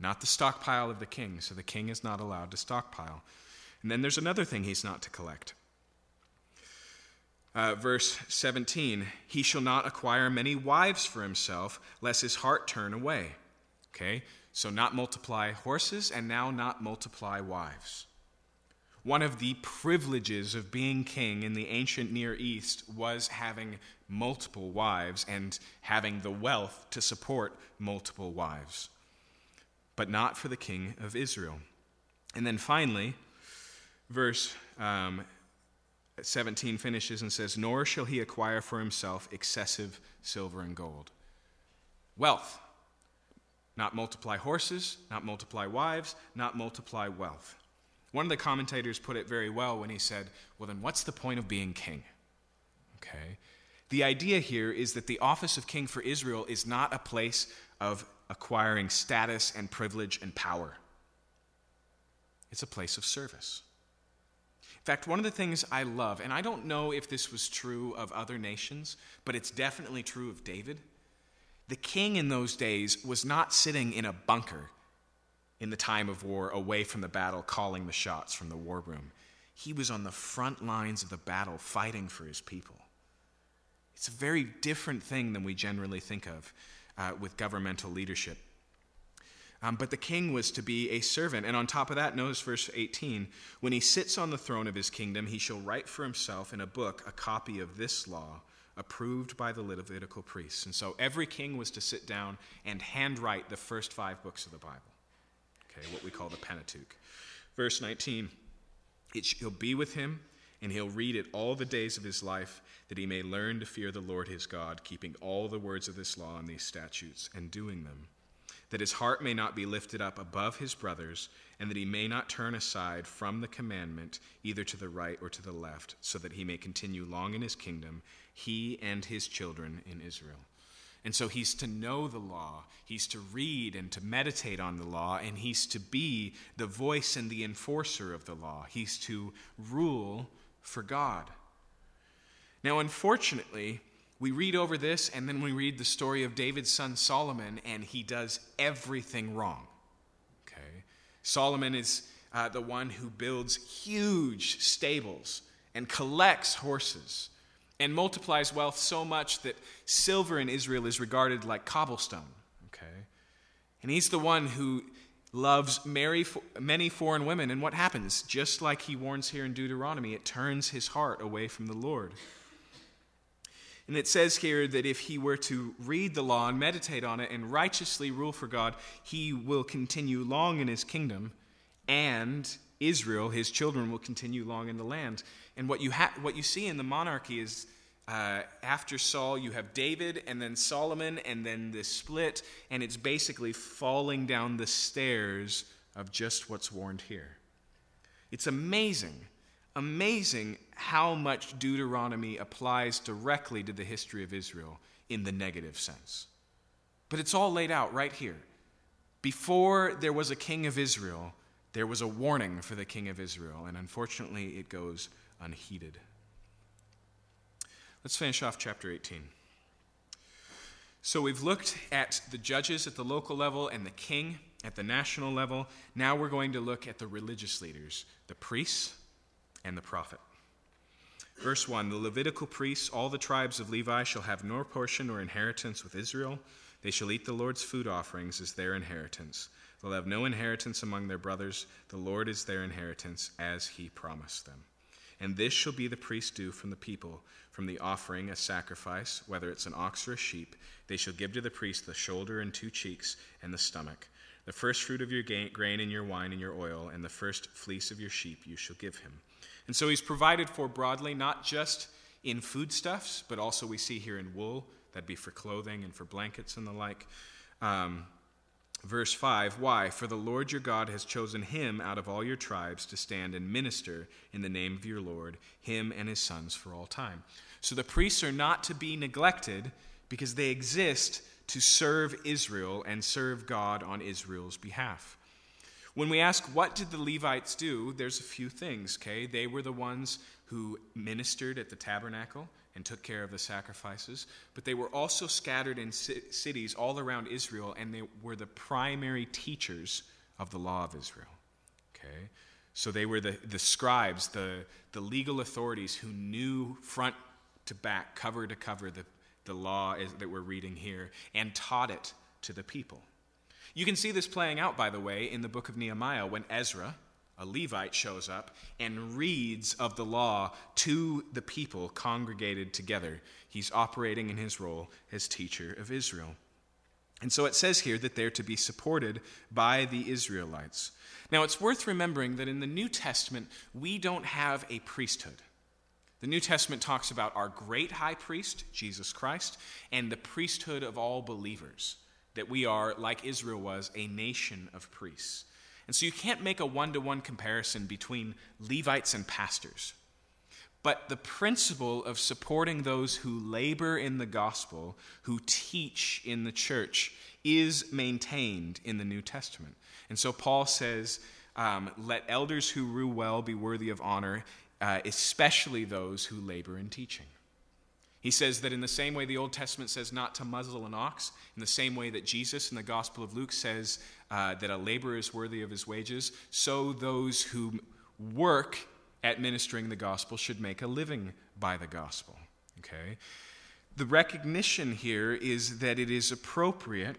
not the stockpile of the king, so the king is not allowed to stockpile. And then there's another thing he's not to collect. Uh, verse 17 He shall not acquire many wives for himself, lest his heart turn away. Okay, so not multiply horses, and now not multiply wives. One of the privileges of being king in the ancient Near East was having multiple wives and having the wealth to support multiple wives, but not for the king of Israel. And then finally, verse um, 17 finishes and says, Nor shall he acquire for himself excessive silver and gold. Wealth. Not multiply horses, not multiply wives, not multiply wealth. One of the commentators put it very well when he said, Well, then what's the point of being king? Okay. The idea here is that the office of king for Israel is not a place of acquiring status and privilege and power. it's a place of service. In fact, one of the things I love, and I don't know if this was true of other nations, but it's definitely true of David. The king in those days was not sitting in a bunker in the time of war away from the battle, calling the shots from the war room. He was on the front lines of the battle fighting for his people. It's a very different thing than we generally think of uh, with governmental leadership. Um, but the king was to be a servant. And on top of that, notice verse 18 when he sits on the throne of his kingdom, he shall write for himself in a book a copy of this law, approved by the Levitical priests. And so every king was to sit down and handwrite the first five books of the Bible, okay, what we call the Pentateuch. Verse 19 it shall be with him, and he'll read it all the days of his life, that he may learn to fear the Lord his God, keeping all the words of this law and these statutes, and doing them that his heart may not be lifted up above his brothers, and that he may not turn aside from the commandment either to the right or to the left, so that he may continue long in his kingdom, he and his children in Israel. And so he's to know the law, he's to read and to meditate on the law, and he's to be the voice and the enforcer of the law. He's to rule for God. Now, unfortunately, we read over this and then we read the story of David's son Solomon, and he does everything wrong. Okay? Solomon is uh, the one who builds huge stables and collects horses and multiplies wealth so much that silver in Israel is regarded like cobblestone. Okay? And he's the one who loves many foreign women. And what happens? Just like he warns here in Deuteronomy, it turns his heart away from the Lord. And it says here that if he were to read the law and meditate on it and righteously rule for God, he will continue long in his kingdom, and Israel, his children, will continue long in the land. And what you, ha- what you see in the monarchy is uh, after Saul, you have David, and then Solomon, and then this split, and it's basically falling down the stairs of just what's warned here. It's amazing amazing how much Deuteronomy applies directly to the history of Israel in the negative sense. But it's all laid out right here. Before there was a king of Israel, there was a warning for the king of Israel, and unfortunately, it goes unheeded. Let's finish off chapter 18. So we've looked at the judges at the local level and the king at the national level. Now we're going to look at the religious leaders, the priests, and the prophet. Verse 1 The Levitical priests, all the tribes of Levi, shall have no portion or inheritance with Israel. They shall eat the Lord's food offerings as their inheritance. They'll have no inheritance among their brothers. The Lord is their inheritance, as he promised them. And this shall be the priest's due from the people, from the offering, a sacrifice, whether it's an ox or a sheep. They shall give to the priest the shoulder and two cheeks and the stomach. The first fruit of your grain and your wine and your oil, and the first fleece of your sheep you shall give him. And so he's provided for broadly, not just in foodstuffs, but also we see here in wool, that'd be for clothing and for blankets and the like. Um, verse 5 Why? For the Lord your God has chosen him out of all your tribes to stand and minister in the name of your Lord, him and his sons for all time. So the priests are not to be neglected because they exist to serve Israel and serve God on Israel's behalf. When we ask, what did the Levites do? There's a few things, okay? They were the ones who ministered at the tabernacle and took care of the sacrifices, but they were also scattered in cities all around Israel, and they were the primary teachers of the law of Israel, okay? So they were the, the scribes, the, the legal authorities who knew front to back, cover to cover, the, the law that we're reading here, and taught it to the people. You can see this playing out, by the way, in the book of Nehemiah when Ezra, a Levite, shows up and reads of the law to the people congregated together. He's operating in his role as teacher of Israel. And so it says here that they're to be supported by the Israelites. Now, it's worth remembering that in the New Testament, we don't have a priesthood. The New Testament talks about our great high priest, Jesus Christ, and the priesthood of all believers that we are, like Israel was, a nation of priests. And so you can't make a one to one comparison between Levites and pastors. But the principle of supporting those who labor in the gospel, who teach in the church, is maintained in the New Testament. And so Paul says, um, let elders who rule well be worthy of honor, uh, especially those who labor in teaching. He says that in the same way the Old Testament says not to muzzle an ox, in the same way that Jesus in the Gospel of Luke says uh, that a laborer is worthy of his wages, so those who work at ministering the gospel should make a living by the gospel. Okay? The recognition here is that it is appropriate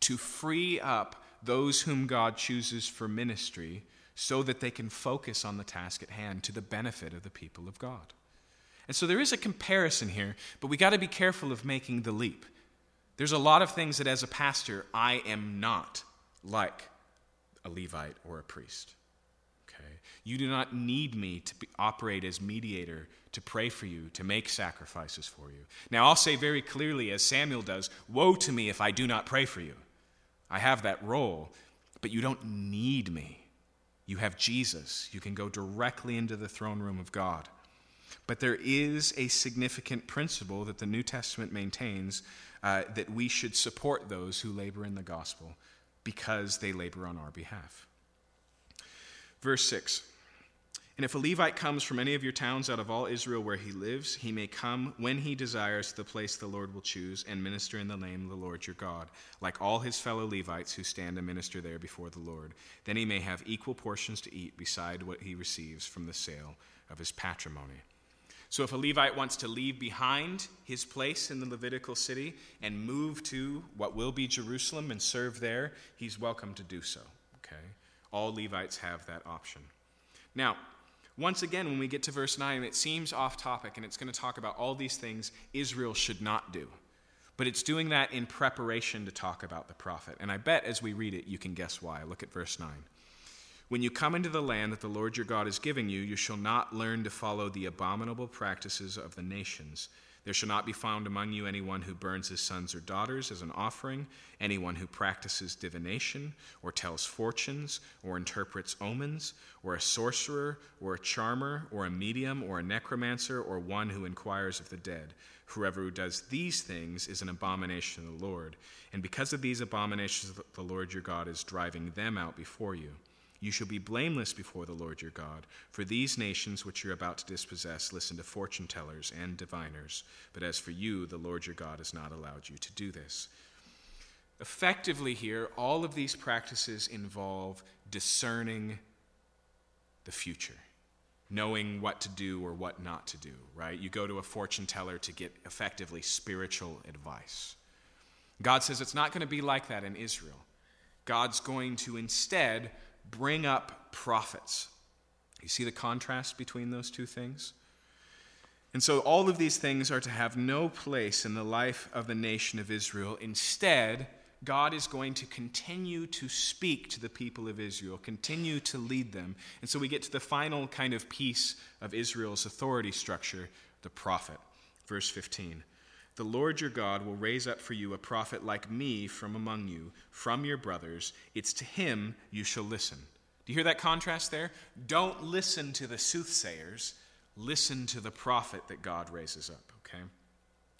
to free up those whom God chooses for ministry so that they can focus on the task at hand to the benefit of the people of God. And so there is a comparison here, but we got to be careful of making the leap. There's a lot of things that as a pastor, I am not like a Levite or a priest. Okay? You do not need me to be, operate as mediator to pray for you, to make sacrifices for you. Now, I'll say very clearly, as Samuel does Woe to me if I do not pray for you. I have that role, but you don't need me. You have Jesus. You can go directly into the throne room of God. But there is a significant principle that the New Testament maintains uh, that we should support those who labor in the gospel because they labor on our behalf. Verse 6 And if a Levite comes from any of your towns out of all Israel where he lives, he may come when he desires to the place the Lord will choose and minister in the name of the Lord your God, like all his fellow Levites who stand and minister there before the Lord. Then he may have equal portions to eat beside what he receives from the sale of his patrimony. So if a Levite wants to leave behind his place in the Levitical city and move to what will be Jerusalem and serve there, he's welcome to do so. Okay? All Levites have that option. Now, once again, when we get to verse 9, it seems off topic and it's going to talk about all these things Israel should not do. But it's doing that in preparation to talk about the prophet. And I bet as we read it, you can guess why. Look at verse 9. When you come into the land that the Lord your God is giving you, you shall not learn to follow the abominable practices of the nations. There shall not be found among you anyone who burns his sons or daughters as an offering, anyone who practices divination, or tells fortunes, or interprets omens, or a sorcerer, or a charmer, or a medium, or a necromancer, or one who inquires of the dead. Whoever who does these things is an abomination to the Lord. And because of these abominations, the Lord your God is driving them out before you. You shall be blameless before the Lord your God, for these nations which you're about to dispossess listen to fortune tellers and diviners. But as for you, the Lord your God has not allowed you to do this. Effectively, here, all of these practices involve discerning the future, knowing what to do or what not to do, right? You go to a fortune teller to get effectively spiritual advice. God says it's not going to be like that in Israel. God's going to instead bring up prophets. You see the contrast between those two things? And so, all of these things are to have no place in the life of the nation of Israel. Instead, God is going to continue to speak to the people of Israel, continue to lead them. And so, we get to the final kind of piece of Israel's authority structure the prophet. Verse 15. The Lord your God will raise up for you a prophet like me from among you, from your brothers. It's to him you shall listen. Do you hear that contrast there? Don't listen to the soothsayers, listen to the prophet that God raises up, okay?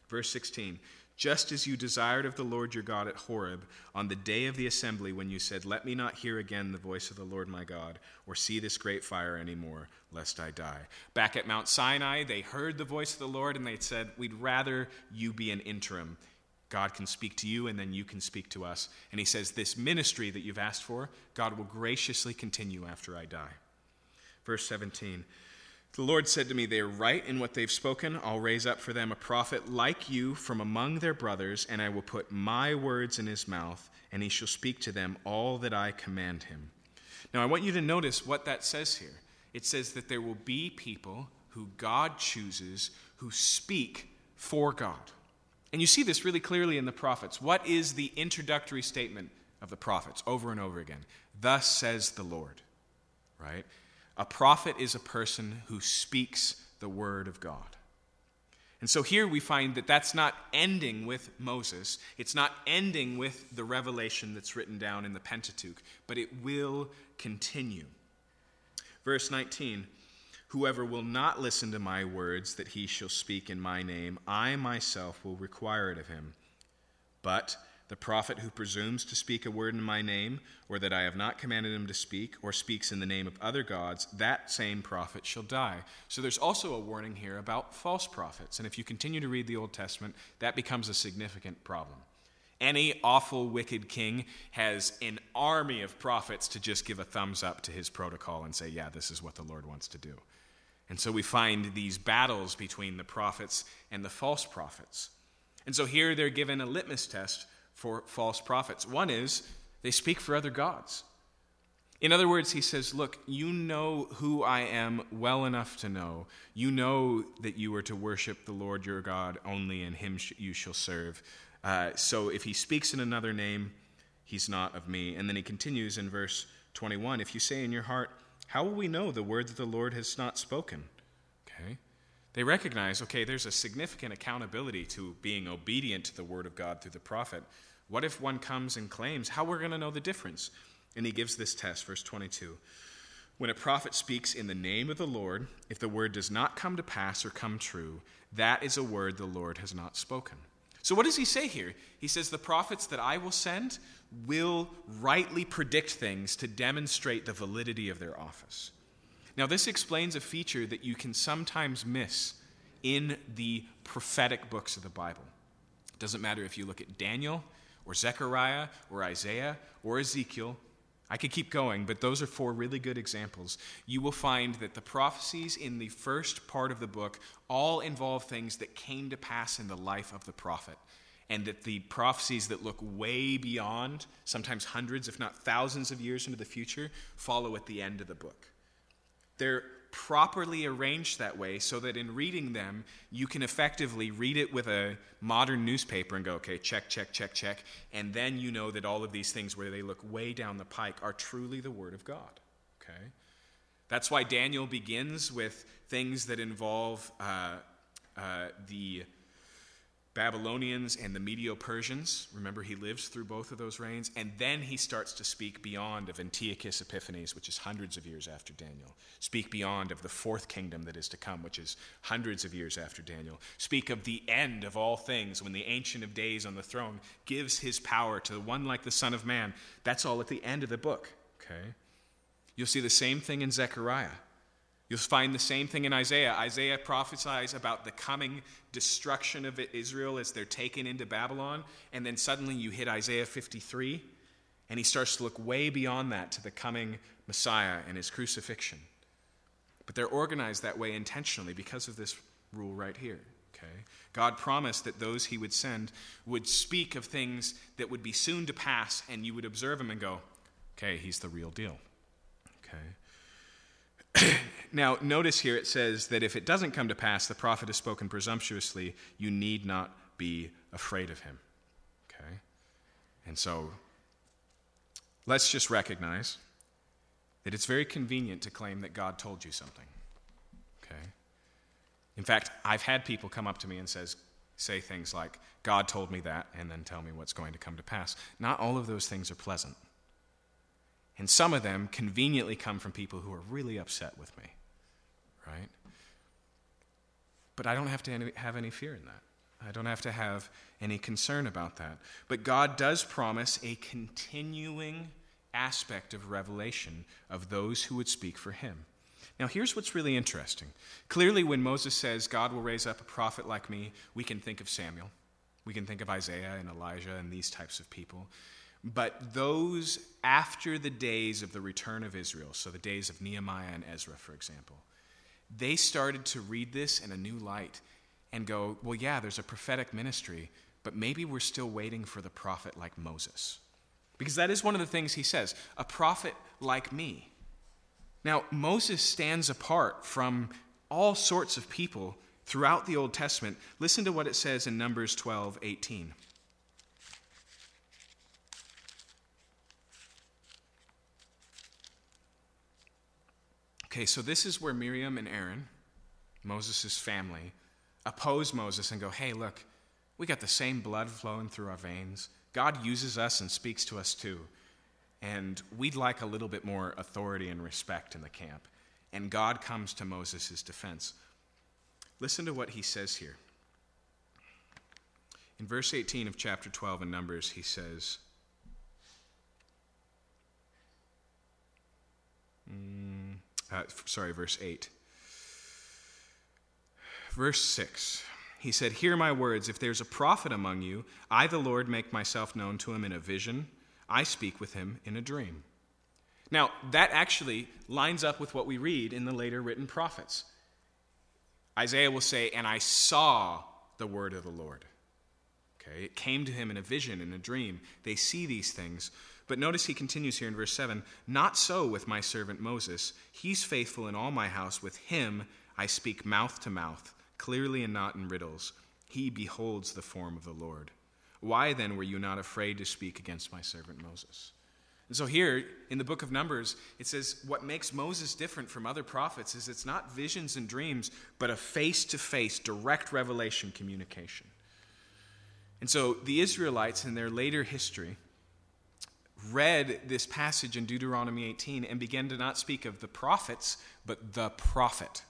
Verse 16 just as you desired of the Lord your God at Horeb on the day of the assembly when you said, Let me not hear again the voice of the Lord my God, or see this great fire anymore, lest I die. Back at Mount Sinai, they heard the voice of the Lord and they said, We'd rather you be an interim. God can speak to you and then you can speak to us. And he says, This ministry that you've asked for, God will graciously continue after I die. Verse 17. The Lord said to me, They are right in what they've spoken. I'll raise up for them a prophet like you from among their brothers, and I will put my words in his mouth, and he shall speak to them all that I command him. Now, I want you to notice what that says here. It says that there will be people who God chooses who speak for God. And you see this really clearly in the prophets. What is the introductory statement of the prophets over and over again? Thus says the Lord, right? A prophet is a person who speaks the word of God. And so here we find that that's not ending with Moses. It's not ending with the revelation that's written down in the Pentateuch, but it will continue. Verse 19 Whoever will not listen to my words that he shall speak in my name, I myself will require it of him. But The prophet who presumes to speak a word in my name, or that I have not commanded him to speak, or speaks in the name of other gods, that same prophet shall die. So there's also a warning here about false prophets. And if you continue to read the Old Testament, that becomes a significant problem. Any awful, wicked king has an army of prophets to just give a thumbs up to his protocol and say, yeah, this is what the Lord wants to do. And so we find these battles between the prophets and the false prophets. And so here they're given a litmus test for false prophets. One is they speak for other gods. In other words, he says, Look, you know who I am well enough to know. You know that you are to worship the Lord your God only, and him you shall serve. Uh, so if he speaks in another name, he's not of me. And then he continues in verse 21 If you say in your heart, How will we know the word that the Lord has not spoken? Okay. They recognize, okay, there's a significant accountability to being obedient to the word of God through the prophet. What if one comes and claims? How we're going to know the difference? And he gives this test, verse 22. When a prophet speaks in the name of the Lord, if the word does not come to pass or come true, that is a word the Lord has not spoken. So, what does he say here? He says, The prophets that I will send will rightly predict things to demonstrate the validity of their office. Now, this explains a feature that you can sometimes miss in the prophetic books of the Bible. It doesn't matter if you look at Daniel, or Zechariah or Isaiah or Ezekiel. I could keep going, but those are four really good examples. You will find that the prophecies in the first part of the book all involve things that came to pass in the life of the prophet, and that the prophecies that look way beyond, sometimes hundreds, if not thousands of years into the future, follow at the end of the book. They're properly arranged that way so that in reading them, you can effectively read it with a modern newspaper and go, okay, check, check, check, check. And then you know that all of these things, where they look way down the pike, are truly the Word of God. Okay? That's why Daniel begins with things that involve uh, uh, the Babylonians and the Medo Persians. Remember, he lives through both of those reigns. And then he starts to speak beyond of Antiochus Epiphanes, which is hundreds of years after Daniel. Speak beyond of the fourth kingdom that is to come, which is hundreds of years after Daniel. Speak of the end of all things when the Ancient of Days on the throne gives his power to the one like the Son of Man. That's all at the end of the book. Okay? You'll see the same thing in Zechariah. You'll find the same thing in Isaiah. Isaiah prophesies about the coming destruction of Israel as they're taken into Babylon, and then suddenly you hit Isaiah 53, and he starts to look way beyond that to the coming Messiah and his crucifixion. But they're organized that way intentionally because of this rule right here. Okay? God promised that those he would send would speak of things that would be soon to pass, and you would observe him and go, okay, he's the real deal. Okay? now, notice here it says that if it doesn't come to pass, the prophet has spoken presumptuously, you need not be afraid of him. Okay? And so, let's just recognize that it's very convenient to claim that God told you something. Okay? In fact, I've had people come up to me and says, say things like, God told me that, and then tell me what's going to come to pass. Not all of those things are pleasant. And some of them conveniently come from people who are really upset with me, right? But I don't have to have any fear in that. I don't have to have any concern about that. But God does promise a continuing aspect of revelation of those who would speak for him. Now, here's what's really interesting. Clearly, when Moses says, God will raise up a prophet like me, we can think of Samuel. We can think of Isaiah and Elijah and these types of people. But those after the days of the return of Israel, so the days of Nehemiah and Ezra, for example, they started to read this in a new light and go, well, yeah, there's a prophetic ministry, but maybe we're still waiting for the prophet like Moses. Because that is one of the things he says a prophet like me. Now, Moses stands apart from all sorts of people throughout the Old Testament. Listen to what it says in Numbers 12 18. Okay, so this is where Miriam and Aaron, Moses' family, oppose Moses and go, hey, look, we got the same blood flowing through our veins. God uses us and speaks to us too. And we'd like a little bit more authority and respect in the camp. And God comes to Moses' defense. Listen to what he says here. In verse 18 of chapter 12 in Numbers, he says, mm, uh, sorry, verse 8. Verse 6. He said, Hear my words. If there's a prophet among you, I, the Lord, make myself known to him in a vision. I speak with him in a dream. Now, that actually lines up with what we read in the later written prophets. Isaiah will say, And I saw the word of the Lord. Okay, it came to him in a vision, in a dream. They see these things. But notice he continues here in verse 7 Not so with my servant Moses. He's faithful in all my house. With him I speak mouth to mouth, clearly and not in riddles. He beholds the form of the Lord. Why then were you not afraid to speak against my servant Moses? And so here in the book of Numbers, it says what makes Moses different from other prophets is it's not visions and dreams, but a face to face, direct revelation communication. And so the Israelites in their later history read this passage in Deuteronomy 18 and began to not speak of the prophets, but the prophet,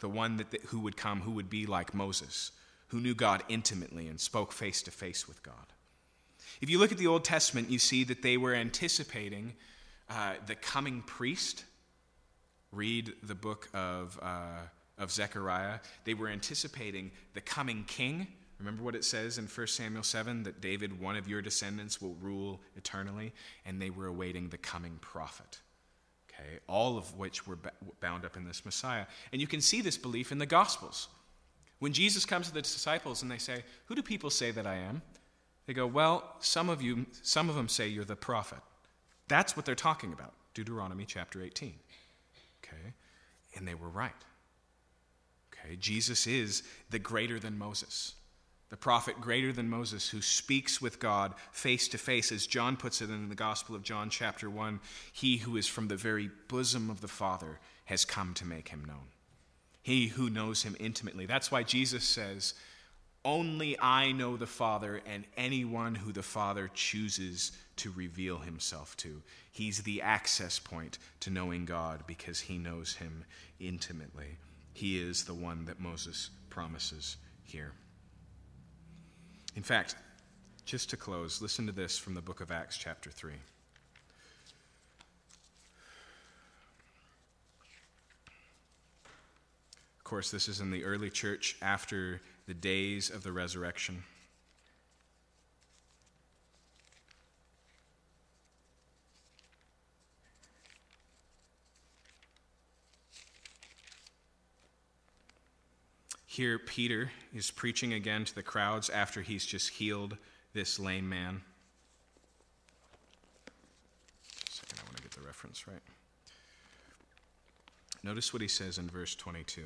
the one that, who would come, who would be like Moses, who knew God intimately and spoke face to face with God. If you look at the Old Testament, you see that they were anticipating uh, the coming priest. Read the book of, uh, of Zechariah. They were anticipating the coming king. Remember what it says in 1 Samuel 7 that David, one of your descendants, will rule eternally? And they were awaiting the coming prophet. Okay, all of which were bound up in this Messiah. And you can see this belief in the Gospels. When Jesus comes to the disciples and they say, Who do people say that I am? They go, Well, some of you, some of them say you're the prophet. That's what they're talking about. Deuteronomy chapter 18. Okay? And they were right. Okay? Jesus is the greater than Moses, the prophet greater than Moses who speaks with God face to face. As John puts it in the Gospel of John, chapter 1, he who is from the very bosom of the Father has come to make him known. He who knows him intimately. That's why Jesus says, only I know the Father and anyone who the Father chooses to reveal himself to. He's the access point to knowing God because he knows him intimately. He is the one that Moses promises here. In fact, just to close, listen to this from the book of Acts, chapter 3. Of course, this is in the early church after the days of the resurrection. Here, Peter is preaching again to the crowds after he's just healed this lame man. Second, I want to get the reference right. Notice what he says in verse 22.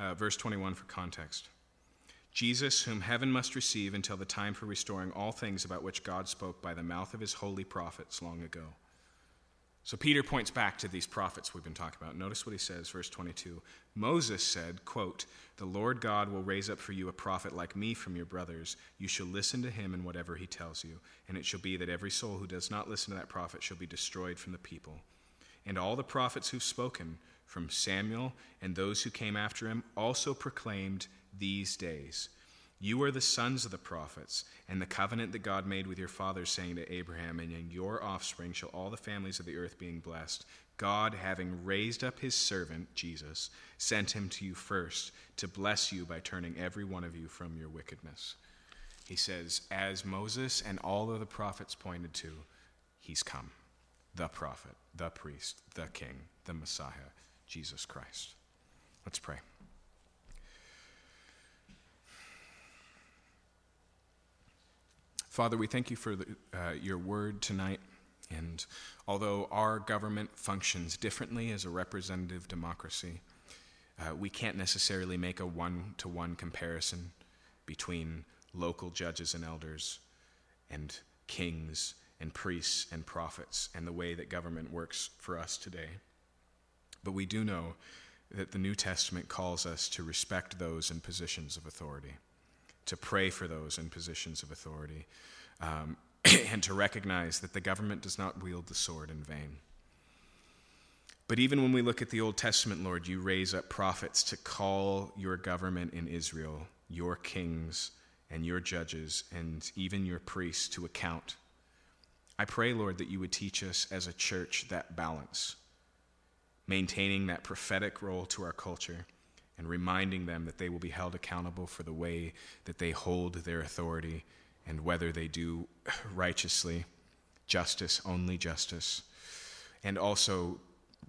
Uh, verse 21 for context. Jesus, whom heaven must receive until the time for restoring all things about which God spoke by the mouth of his holy prophets long ago. So Peter points back to these prophets we've been talking about. Notice what he says, verse 22. Moses said, quote, The Lord God will raise up for you a prophet like me from your brothers. You shall listen to him in whatever he tells you. And it shall be that every soul who does not listen to that prophet shall be destroyed from the people. And all the prophets who've spoken from Samuel and those who came after him also proclaimed these days You are the sons of the prophets, and the covenant that God made with your fathers, saying to Abraham, And in your offspring shall all the families of the earth being blessed. God, having raised up his servant, Jesus, sent him to you first to bless you by turning every one of you from your wickedness. He says, As Moses and all of the prophets pointed to, he's come. The prophet, the priest, the king, the Messiah Jesus Christ. Let's pray. Father, we thank you for the, uh, your word tonight. And although our government functions differently as a representative democracy, uh, we can't necessarily make a one to one comparison between local judges and elders and kings and priests and prophets and the way that government works for us today. But we do know that the New Testament calls us to respect those in positions of authority, to pray for those in positions of authority, um, and to recognize that the government does not wield the sword in vain. But even when we look at the Old Testament, Lord, you raise up prophets to call your government in Israel, your kings and your judges, and even your priests to account. I pray, Lord, that you would teach us as a church that balance, maintaining that prophetic role to our culture and reminding them that they will be held accountable for the way that they hold their authority and whether they do righteously, justice, only justice, and also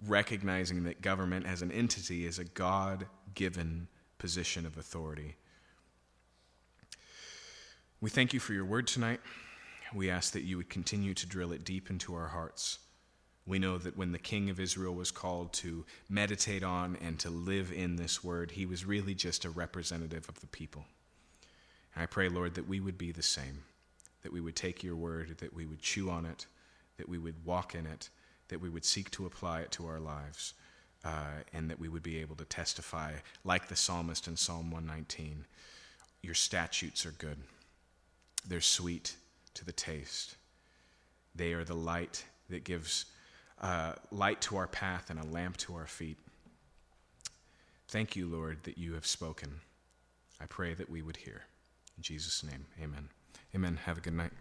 recognizing that government as an entity is a God given position of authority. We thank you for your word tonight. We ask that you would continue to drill it deep into our hearts. We know that when the king of Israel was called to meditate on and to live in this word, he was really just a representative of the people. And I pray, Lord, that we would be the same, that we would take your word, that we would chew on it, that we would walk in it, that we would seek to apply it to our lives, uh, and that we would be able to testify, like the psalmist in Psalm 119 Your statutes are good, they're sweet to the taste, they are the light that gives uh, light to our path and a lamp to our feet. Thank you, Lord, that you have spoken. I pray that we would hear. In Jesus' name, amen. Amen. Have a good night.